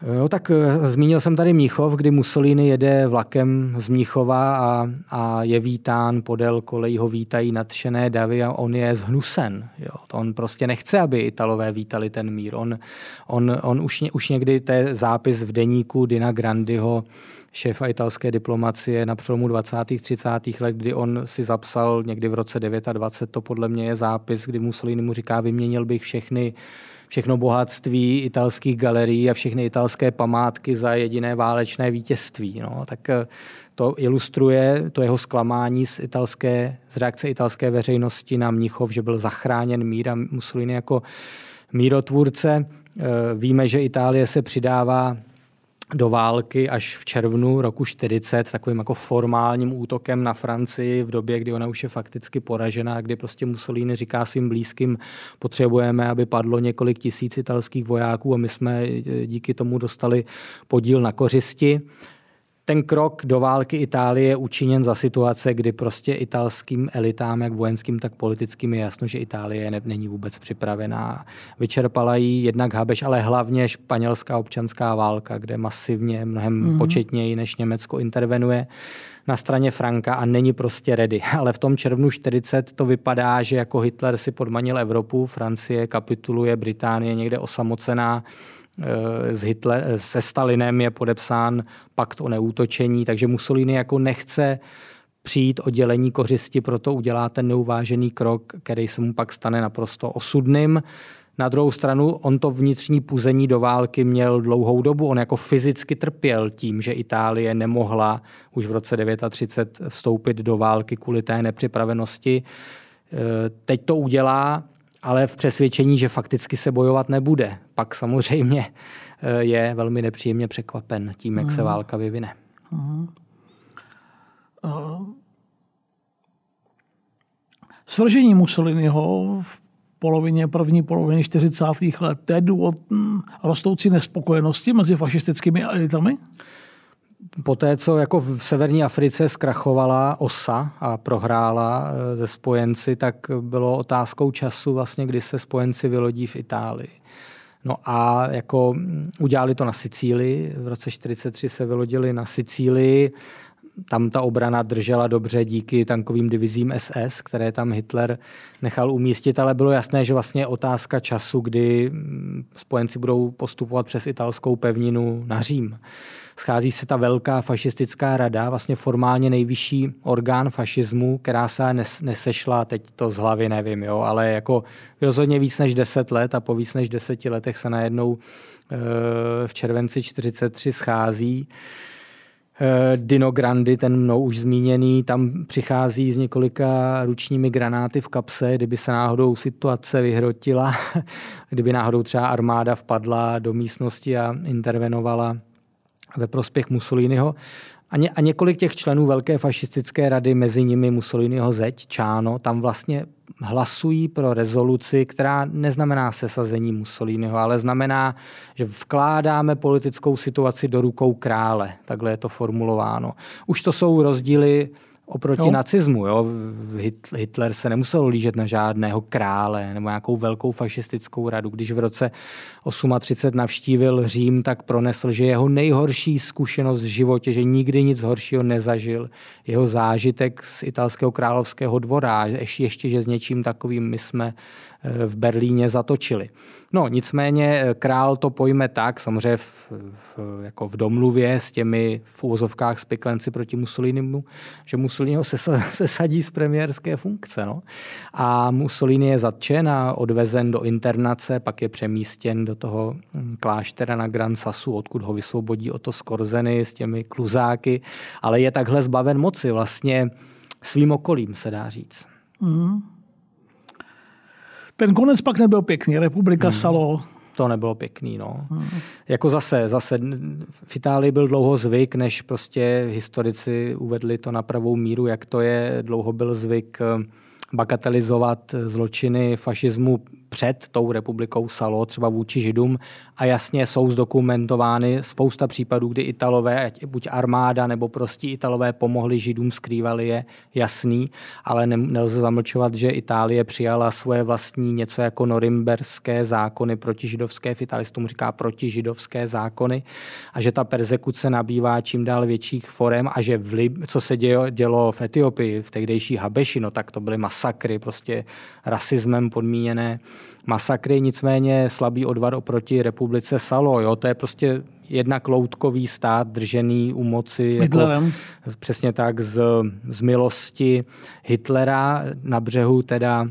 Jo, tak eh, zmínil jsem tady Míchov, kdy Mussolini jede vlakem z Míchova a, a je vítán, podél kolejí ho vítají nadšené davy a on je zhnusen. Jo. On prostě nechce, aby Italové vítali ten mír. On, on, on už, už někdy, je zápis v deníku Dina Grandiho, šéfa italské diplomacie na přelomu 20. 30. let, kdy on si zapsal někdy v roce 29, to podle mě je zápis, kdy Mussolini mu říká, vyměnil bych všechny všechno bohatství italských galerií a všechny italské památky za jediné válečné vítězství. No, tak eh, to ilustruje to jeho zklamání z, italské, z reakce italské veřejnosti na Mnichov, že byl zachráněn mír a Mussolini jako mírotvůrce. Eh, víme, že Itálie se přidává do války až v červnu roku 40 takovým jako formálním útokem na Francii v době, kdy ona už je fakticky poražena, kdy prostě Mussolini říká svým blízkým, potřebujeme, aby padlo několik tisíc italských vojáků a my jsme eh, díky tomu dostali podíl na kořisti ten krok do války Itálie je učiněn za situace, kdy prostě italským elitám, jak vojenským, tak politickým, je jasno, že Itálie ne, není vůbec připravená. Vyčerpala jí jednak Habeš, ale hlavně španělská občanská válka, kde masivně, mnohem mm. početněji než Německo intervenuje na straně Franka a není prostě ready. Ale v tom červnu 40 to vypadá, že jako Hitler si podmanil Evropu, Francie kapituluje, Británie někde osamocená, s Hitler, se Stalinem je podepsán pakt o neútočení, takže Mussolini jako nechce přijít o dělení kořisti, proto udělá ten neuvážený krok, který se mu pak stane naprosto osudným. Na druhou stranu, on to vnitřní puzení do války měl dlouhou dobu. On jako fyzicky trpěl tím, že Itálie nemohla už v roce 39 vstoupit do války kvůli té nepřipravenosti. Eh, teď to udělá, ale v přesvědčení, že fakticky se bojovat nebude. Pak samozřejmě eh, je velmi nepříjemně překvapen tím, jak se mhm. válka vyvine. Uh-huh. Uh, svržení Mussoliniho v polovině, první polovině 40. let, to je důvod hm, rostoucí nespokojenosti mezi fašistickými elitami? Po té, co jako v severní Africe zkrachovala OSA a prohrála eh, ze spojenci, tak bylo otázkou času, vlastně, kdy se spojenci vylodí v Itálii. No a jako mm, udělali to na Sicílii, v roce 1943 se vylodili na Sicílii, tam ta obrana držela dobře díky tankovým divizím SS, které tam Hitler nechal umístit, ale bylo jasné, že vlastně je otázka času, kdy mm, spojenci budou postupovat přes italskou pevninu na Řím schází se ta velká fašistická rada, vlastně formálně nejvyšší orgán fašismu, která se nesešla, teď to z hlavy nevím, jo, ale jako rozhodně víc než 10 let a po víc než deseti letech se najednou eh, v červenci 43 schází. Eh, Dino Grandi, ten mnou už zmíněný, tam přichází s několika ručními granáty v kapse, kdyby se náhodou situace vyhrotila, kdyby náhodou třeba armáda vpadla do místnosti a intervenovala ve prospěch Mussoliniho. A, ně, a několik těch členů Velké fašistické rady, mezi nimi Mussoliniho zeď, Čáno, tam vlastně hlasují pro rezoluci, která neznamená sesazení Mussoliniho, ale znamená, že vkládáme politickou situaci do rukou krále. Takhle je to formulováno. Už to jsou rozdíly oproti jo. nacismu. Jo? Hitler se nemusel lížet na žádného krále nebo nějakou velkou fašistickou radu. Když v roce 38 navštívil Řím, tak pronesl, že jeho nejhorší zkušenost v životě, že nikdy nic horšího nezažil, jeho zážitek z italského královského dvora, ještě, ještě že s něčím takovým my jsme v Berlíně zatočili. No nicméně eh, král to pojme tak, samozřejmě v, v, jako v domluvě s těmi v úvozovkách spiklenci proti Mussolinimu, že Mussolini ho sesadí z premiérské funkce. No. A Mussolini je zatčen a odvezen do internace, pak je přemístěn do toho hm, kláštera na Gran Sasu, odkud ho vysvobodí o to skorzeny s těmi kluzáky, ale je takhle zbaven moci vlastně svým okolím, se dá říct. Mm. Ten konec pak nebyl pěkný. Republika hmm. Salo to nebylo pěkný. No. Hmm. Jako zase, zase v Itálii byl dlouho zvyk, než prostě historici uvedli to na pravou míru, jak to je. Dlouho byl zvyk eh, bagatelizovat zločiny fašismu před tou republikou Salo, třeba vůči Židům. A jasně jsou zdokumentovány spousta případů, kdy Italové, buď armáda nebo prostě Italové pomohli Židům, skrývali je, jasný, ale ne, nelze zamlčovat, že Itálie přijala svoje vlastní něco jako norimberské zákony protižidovské, v Itálii tomu říká protižidovské zákony. A že ta persekuce nabývá čím dál větších forem a že v Lib, co se dělo, dělo v Etiopii, v tehdejší Habeši, no tak to byly mas masakry, prostě rasismem podmíněné masakry, nicméně slabý odvar oproti republice Salo. Jo? To je prostě jednak loutkový stát držený u moci jako, přesně tak z, z milosti Hitlera na břehu teda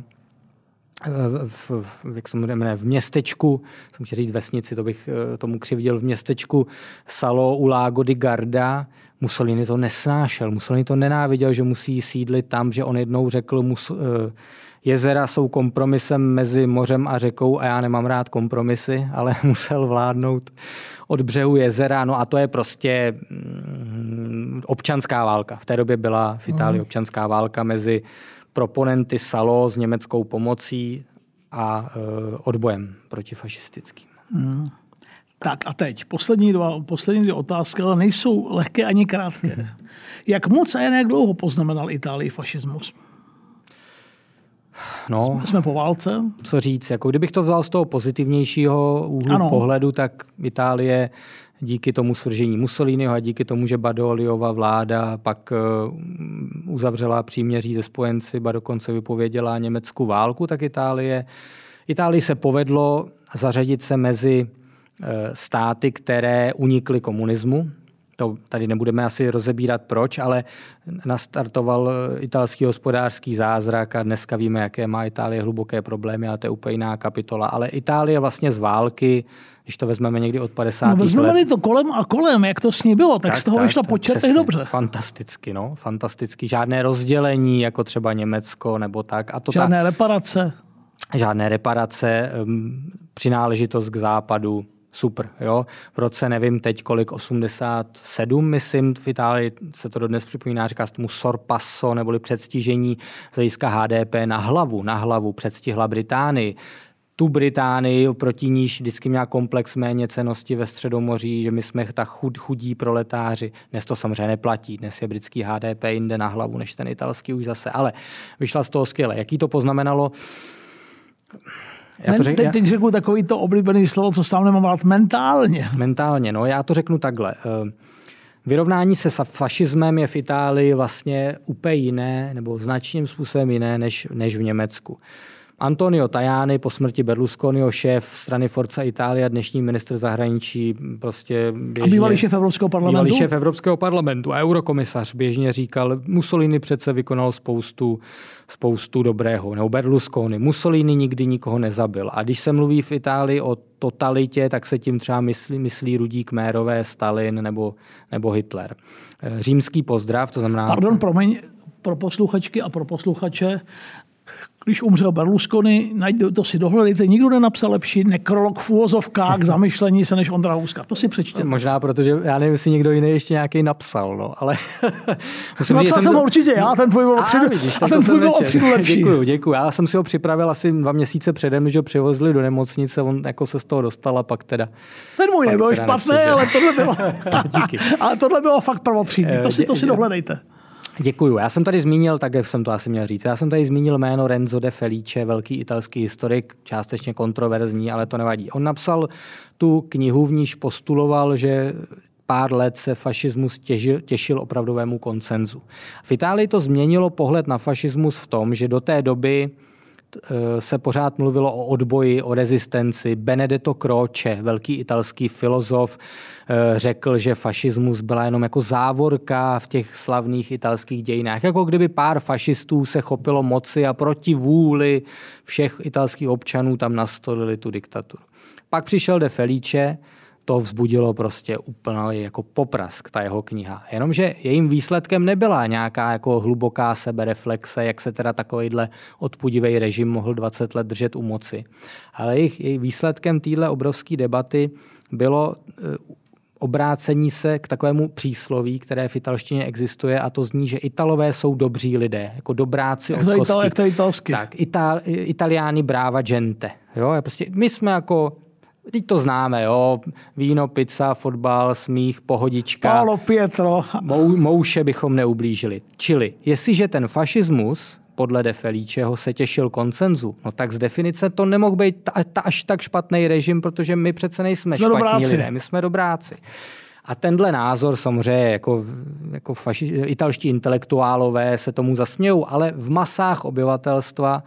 v, v, jak se jmenuje, v městečku, jsem chtěl říct vesnici, to bych eh, tomu křivděl, v městečku Salo u Lago di Garda. Mussolini to nesnášel, Mussolini to nenáviděl, že musí sídlit tam, že on jednou řekl, mus, eh, jezera jsou kompromisem mezi mořem a řekou a já nemám rád kompromisy, ale musel vládnout od břehu jezera. No a to je prostě mm, občanská válka. V té době byla v Itálii mhm. občanská válka mezi proponenty Salo s německou pomocí a e, odbojem protifašistickým. Hmm. Tak a teď, poslední, dva, poslední dvě otázky, ale nejsou lehké ani krátké. Jak moc a jak dlouho poznamenal Itálii fašismus? No, jsme, po válce. Co říct, jako kdybych to vzal z toho pozitivnějšího úhlu ano. pohledu, tak Itálie díky tomu svržení Mussoliniho a díky tomu, že Badoliova vláda pak eh, uzavřela příměří ze spojenci, ba dokonce vypověděla německou válku, tak Itálie, Itálii se povedlo zařadit se mezi eh, státy, které unikly komunismu, to tady nebudeme asi rozebírat proč, ale nastartoval eh, italský hospodářský zázrak a dneska víme, jaké má Itálie hluboké problémy a to je úplně jiná kapitola. Ale Itálie vlastně z války když to vezmeme někdy od 50. No vezmeme to kolem a kolem, jak to s ní bylo, tak, tak z toho vyšlo po četech dobře. Fantasticky, no, fantasticky. Žádné rozdělení, jako třeba Německo nebo tak. A to Žádné ta, reparace. Žádné reparace, um, přináležitost k západu, super. Jo? V roce, nevím teď kolik, 87, myslím, v Itálii se to dodnes připomíná, říká se tomu sorpasso, neboli předstižení z hlediska HDP na hlavu, na hlavu, předstihla Británii tu Británii, proti níž vždycky měla komplex méně cenosti ve Středomoří, že my jsme tak chud, chudí proletáři. Dnes to samozřejmě neplatí, dnes je britský HDP jinde na hlavu než ten italský už zase, ale vyšla z toho skvěle. Jaký to poznamenalo? Já to řek, teď, teď řeknu takový to oblíbený slovo, co sám nemám rád, mentálně. Mentálně, no já to řeknu takhle. Eh, vyrovnání se s fašismem je v Itálii vlastně úplně jiné, nebo značným způsobem jiné než, než v Německu. Antonio Tajani po smrti Berlusconiho, šéf strany Forza Italia, dnešní minister zahraničí, prostě běžně, A bývalý šéf Evropského parlamentu? Bývalý šéf Evropského parlamentu a eurokomisař běžně říkal, Mussolini přece vykonal spoustu, spoustu dobrého, nebo Berlusconi. Mussolini nikdy nikoho nezabil. A když se mluví v Itálii o totalitě, tak se tím třeba myslí, myslí Rudí Kmérové, Stalin nebo, nebo Hitler. Římský pozdrav, to znamená... Pardon, promiň, pro posluchačky a pro posluchače když umřel Berlusconi, najde, to si dohledejte, nikdo nenapsal lepší nekrolog v úvozovkách zamyšlení se než Ondra Houska. To si přečtěte. Možná, protože já nevím, jestli někdo jiný ještě nějaký napsal, no, ale... Musím napsal jsem, jsem to... určitě já, ten tvůj byl vidíš, a ten tvůj byl lepší. Děkuju, děkuju. Já jsem si ho připravil asi dva měsíce předem, když ho přivozili do nemocnice, on jako se z toho dostal a pak teda... Ten můj nebyl špatný, ale tohle bylo... Díky. ale tohle bylo fakt prvotřídní, to si, to si dohledejte. Děkuju. Já jsem tady zmínil, tak jak jsem to asi měl říct, já jsem tady zmínil jméno Renzo de Felice, velký italský historik, částečně kontroverzní, ale to nevadí. On napsal tu knihu, v níž postuloval, že pár let se fašismus těžil, těšil opravdovému koncenzu. V Itálii to změnilo pohled na fašismus v tom, že do té doby se pořád mluvilo o odboji, o rezistenci. Benedetto Croce, velký italský filozof, eh, řekl, že fašismus byla jenom jako závorka v těch slavných italských dějinách. Jako kdyby pár fašistů se chopilo moci a proti vůli všech italských občanů tam nastolili tu diktaturu. Pak přišel de Felice, to vzbudilo prostě úplně jako poprask, ta jeho kniha. Jenomže jejím výsledkem nebyla nějaká jako hluboká sebereflexe, jak se teda takovýhle odpudivý režim mohl 20 let držet u moci. Ale jejich, jejich výsledkem téhle obrovské debaty bylo eh, obrácení se k takovému přísloví, které v italštině existuje a to zní, že Italové jsou dobří lidé, jako dobráci od kosti. Jak to italsky? Tak, Ital, Italiáni bráva gente. Jo? Prostě my jsme jako Teď to známe, jo. Víno, pizza, fotbal, smích, pohodička. Paolo Pietro. Mou, mouše bychom neublížili. Čili, jestliže ten fašismus podle De Feliceho se těšil koncenzu, no tak z definice to nemohl být ta, ta, až tak špatný režim, protože my přece nejsme jsme špatní dobráci. lidé, my jsme dobráci. A tenhle názor samozřejmě jako, jako faši, italští intelektuálové se tomu zasmějou, ale v masách obyvatelstva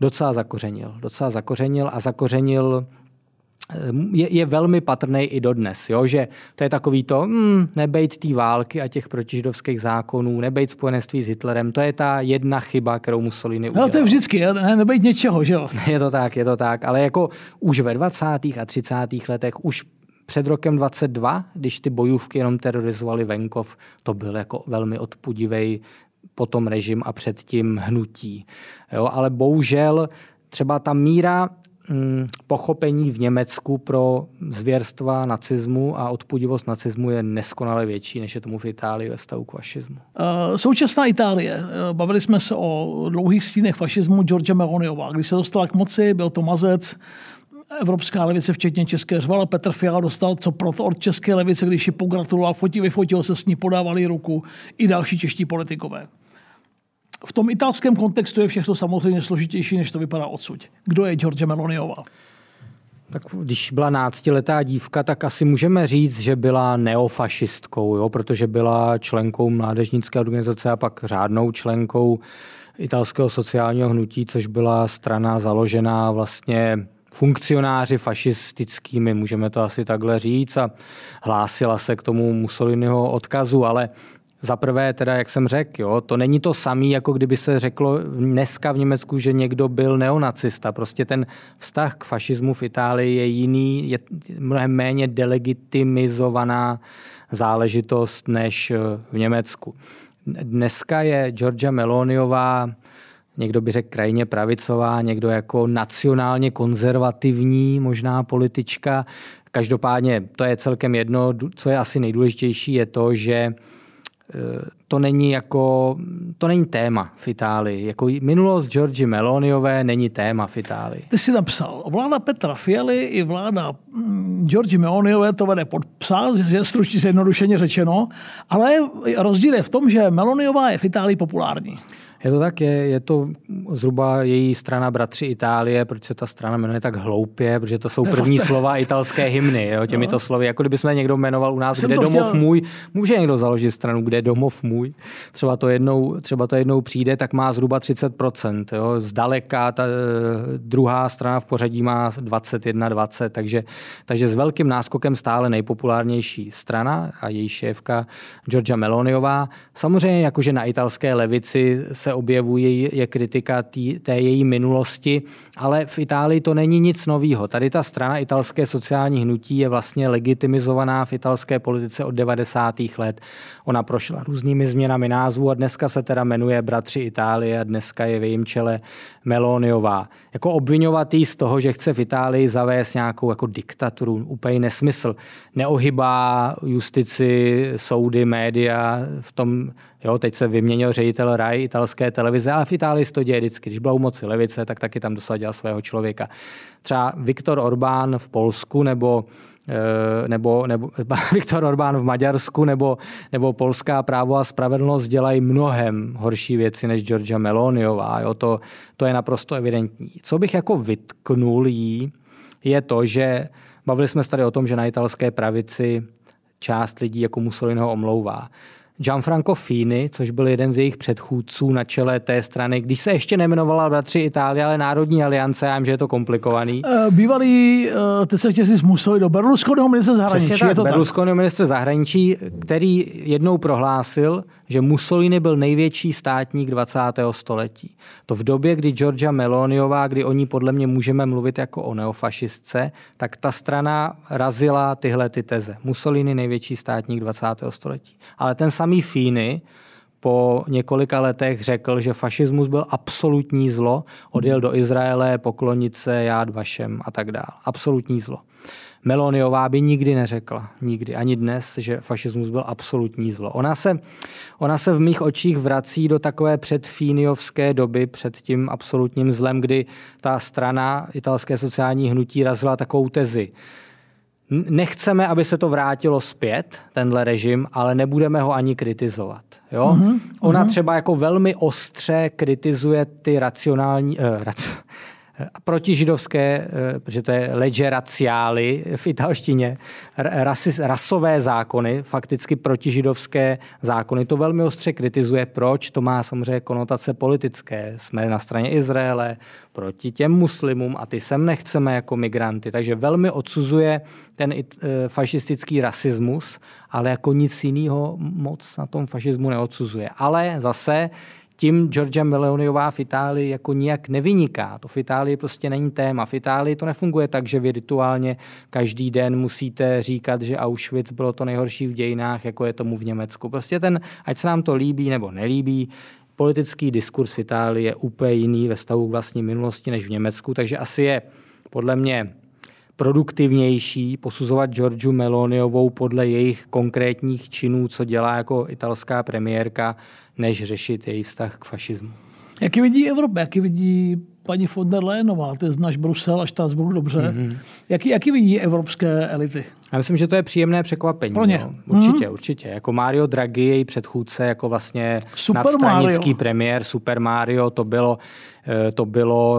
docela zakořenil. Docela zakořenil a zakořenil je, je velmi patrný i dodnes, jo? že to je takový to, hmm, nebejt té války a těch protižidovských zákonů, nebejt spojenství s Hitlerem, to je ta jedna chyba, kterou Mussolini udělal. No to je vždycky, ne, nebejt něčeho, že jo? Je to tak, je to tak, ale jako už ve 20. a 30. letech, už před rokem 22, když ty bojůvky jenom terorizovaly venkov, to byl jako velmi odpudivý potom režim a předtím hnutí. Jo, ale bohužel třeba ta míra pochopení v Německu pro zvěrstva nacismu a odpudivost nacismu je neskonale větší, než je tomu v Itálii ve stavu k fašismu. Uh, současná Itálie. Eh, bavili jsme se o dlouhých stínech fašismu George Meloniová. Když se dostala k moci, byl to mazec, Evropská levice, včetně České řvala. Petr Fiala dostal co proto od České levice, když ji pogratuloval, fotil, vyfotil se s ní, podávali ruku i další čeští politikové v tom italském kontextu je všechno samozřejmě složitější, než to vypadá odsud. Kdo je George Meloniová? Tak když byla náctiletá dívka, tak asi můžeme říct, že byla neofašistkou, jo? protože byla členkou mládežnické organizace a pak řádnou členkou italského sociálního hnutí, což byla strana založená vlastně funkcionáři fašistickými, můžeme to asi takhle říct, a hlásila se k tomu Mussoliniho odkazu, ale za prvé, teda, jak jsem řekl, to není to samé, jako kdyby se řeklo dneska v Německu, že někdo byl neonacista. Prostě ten vztah k fašismu v Itálii je jiný, je mnohem méně delegitimizovaná záležitost než v Německu. Dneska je Georgia Meloniová někdo by řekl krajně pravicová, někdo jako nacionálně konzervativní možná politička. Každopádně to je celkem jedno. Co je asi nejdůležitější, je to, že to není jako, to není téma v Itálii. Jako minulost Georgi Meloniové není téma v Itálii. Ty jsi napsal, vláda Petra Fialy i vláda mm, Georgi Meloniové to vede pod psa, je stručně zjednodušeně řečeno, ale rozdíl je v tom, že Meloniová je v Itálii populární. Je to tak, je, je to zhruba její strana Bratři Itálie, proč se ta strana jmenuje tak hloupě, protože to jsou první vlastně... slova italské hymny, jo, těmito no. slovy. Jako kdyby jsme někdo jmenoval u nás, Jsem kde domov chtěl... můj, může někdo založit stranu, kde domov můj. Třeba to jednou, třeba to jednou přijde, tak má zhruba 30%. Jo. Zdaleka ta eh, druhá strana v pořadí má 21, 20, takže, takže s velkým náskokem stále nejpopulárnější strana a její šéfka Georgia Meloniová. Samozřejmě jakože na italské levici se se objevuje, je kritika tý, té její minulosti, ale v Itálii to není nic nového. Tady ta strana italské sociální hnutí je vlastně legitimizovaná v italské politice od 90. let. Ona prošla různými změnami názvu a dneska se teda jmenuje Bratři Itálie a dneska je v jejím čele Meloniová. Jako obvinovat jí z toho, že chce v Itálii zavést nějakou jako diktaturu, úplně nesmysl. Neohybá justici, soudy, média v tom, jo, teď se vyměnil ředitel RAI italské televize, ale v Itálii se to děje vždycky. Když byla u moci levice, tak taky tam dosadila svého člověka. Třeba Viktor Orbán v Polsku nebo nebo, nebo Viktor Orbán v Maďarsku nebo, nebo Polská právo a spravedlnost dělají mnohem horší věci než Georgia Meloniová. Jo? To, to je naprosto evidentní. Co bych jako vytknul jí, je to, že bavili jsme se tady o tom, že na italské pravici část lidí jako Mussoliniho omlouvá. Gianfranco Fini, což byl jeden z jejich předchůdců na čele té strany, když se ještě nemenovala Bratři Itálie, ale Národní aliance, já vím, že je to komplikovaný. Uh, bývalý, uh, teď se chtěl si do Berlusconiho ministra zahraničí. Přesně tak, je to Berlusconiho ministra zahraničí, který jednou prohlásil, že Mussolini byl největší státník 20. století. To v době, kdy Georgia Meloniová, kdy o ní podle mě můžeme mluvit jako o neofašistce, tak ta strana razila tyhle ty teze. Mussolini největší státník 20. století. Ale ten samý Fíny po několika letech řekl, že fašismus byl absolutní zlo, odjel do Izraele poklonit se Jád Vašem a tak dále. Absolutní zlo. Meloniová by nikdy neřekla, nikdy, ani dnes, že fašismus byl absolutní zlo. Ona se, ona se v mých očích vrací do takové předfíniovské doby, před tím absolutním zlem, kdy ta strana italské sociální hnutí razila takovou tezi. Nechceme, aby se to vrátilo zpět, tenhle režim, ale nebudeme ho ani kritizovat. Jo? Uh-huh, Ona uh-huh. třeba jako velmi ostře kritizuje ty racionální, uh, rac, protižidovské, eh, protože to je legge raciali v italštině, rasis, rasové zákony, fakticky protižidovské zákony. To velmi ostře kritizuje. Proč? To má samozřejmě konotace politické. Jsme na straně Izraele, proti těm muslimům a ty sem nechceme jako migranty. Takže velmi odsuzuje ten eh, fašistický rasismus, ale jako nic jiného moc na tom fašismu neodsuzuje. Ale zase tím Georgia Meloniová v Itálii jako nijak nevyniká. To v Itálii prostě není téma. V Itálii to nefunguje tak, že vy rituálně každý den musíte říkat, že Auschwitz bylo to nejhorší v dějinách, jako je tomu v Německu. Prostě ten, ať se nám to líbí nebo nelíbí, politický diskurs v Itálii je úplně jiný ve stavu k vlastní minulosti než v Německu, takže asi je podle mě produktivnější posuzovat Georgiu Meloniovou podle jejich konkrétních činů, co dělá jako italská premiérka, než řešit její vztah k fašismu. Jaký vidí Evropa, jaký vidí paní von der Leyenová, ty znáš Brusel a Štrasburg dobře. Mm-hmm. Jaký, jaký vidí evropské elity? Já myslím, že to je příjemné překvapení. Pro ně. No. Určitě, mm-hmm. určitě. Jako Mario Draghi, její předchůdce, jako vlastně Super nadstranický Mario. premiér, Super Mario, to bylo, eh, to bylo,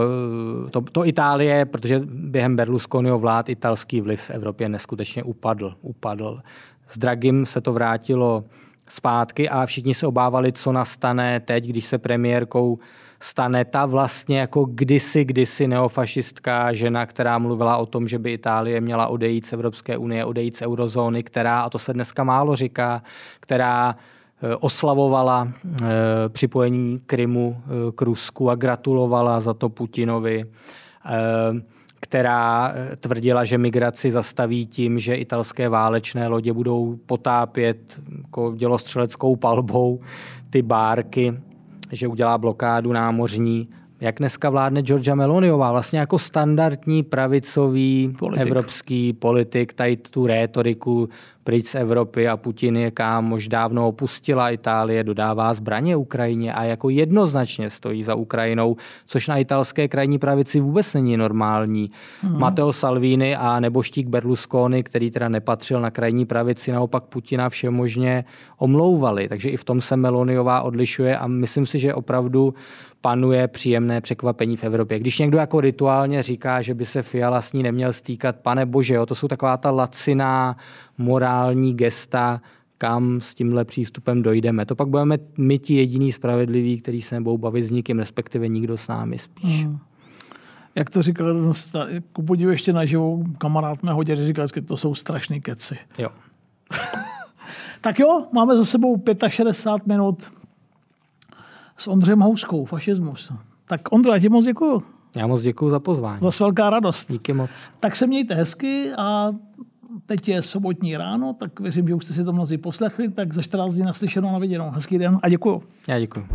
eh, to, to Itálie, protože během Berlusconiho vlád italský vliv v Evropě neskutečně upadl. upadl. S Dragim se to vrátilo zpátky a všichni se obávali, co nastane teď, když se premiérkou stane ta vlastně jako kdysi, kdysi neofašistka žena, která mluvila o tom, že by Itálie měla odejít z Evropské unie, odejít z eurozóny, která, a to se dneska málo říká, která eh, oslavovala eh, připojení Krymu eh, k Rusku a gratulovala za to Putinovi která tvrdila, že migraci zastaví tím, že italské válečné lodě budou potápět jako dělostřeleckou palbou ty bárky že udělá blokádu námořní. Jak dneska vládne Georgia Meloniová, vlastně jako standardní pravicový politik. evropský politik, tady tu rétoriku pryč z Evropy a Putin je kam už dávno opustila Itálie, dodává zbraně Ukrajině a jako jednoznačně stojí za Ukrajinou, což na italské krajní pravici vůbec není normální. Hmm. Matteo Salvini a neboštík Berlusconi, který teda nepatřil na krajní pravici, naopak Putina všemožně omlouvali. Takže i v tom se Meloniová odlišuje a myslím si, že opravdu panuje příjemné překvapení v Evropě. Když někdo jako rituálně říká, že by se Fiala s ní neměl stýkat, pane bože, jo, to jsou taková ta laciná morální gesta, kam s tímhle přístupem dojdeme. To pak budeme my ti jediný spravedliví, který se nebudou bavit s nikým, respektive nikdo s námi spíš. Hmm. Jak to říkal, ku podivu ještě na živou kamarád mého dědy říkal, že to jsou strašný keci. Jo. tak jo, máme za sebou 65 minut s Ondřejem Houskou, fašismus. Tak Ondra, ti moc děkuju. Já moc děkuji za pozvání. Zas velká radost. Díky moc. Tak se mějte hezky a teď je sobotní ráno, tak věřím, že už jste si to mnozí poslechli, tak za 14 dní naslyšenou na viděnou. Hezký den a děkuju. Já děkuji.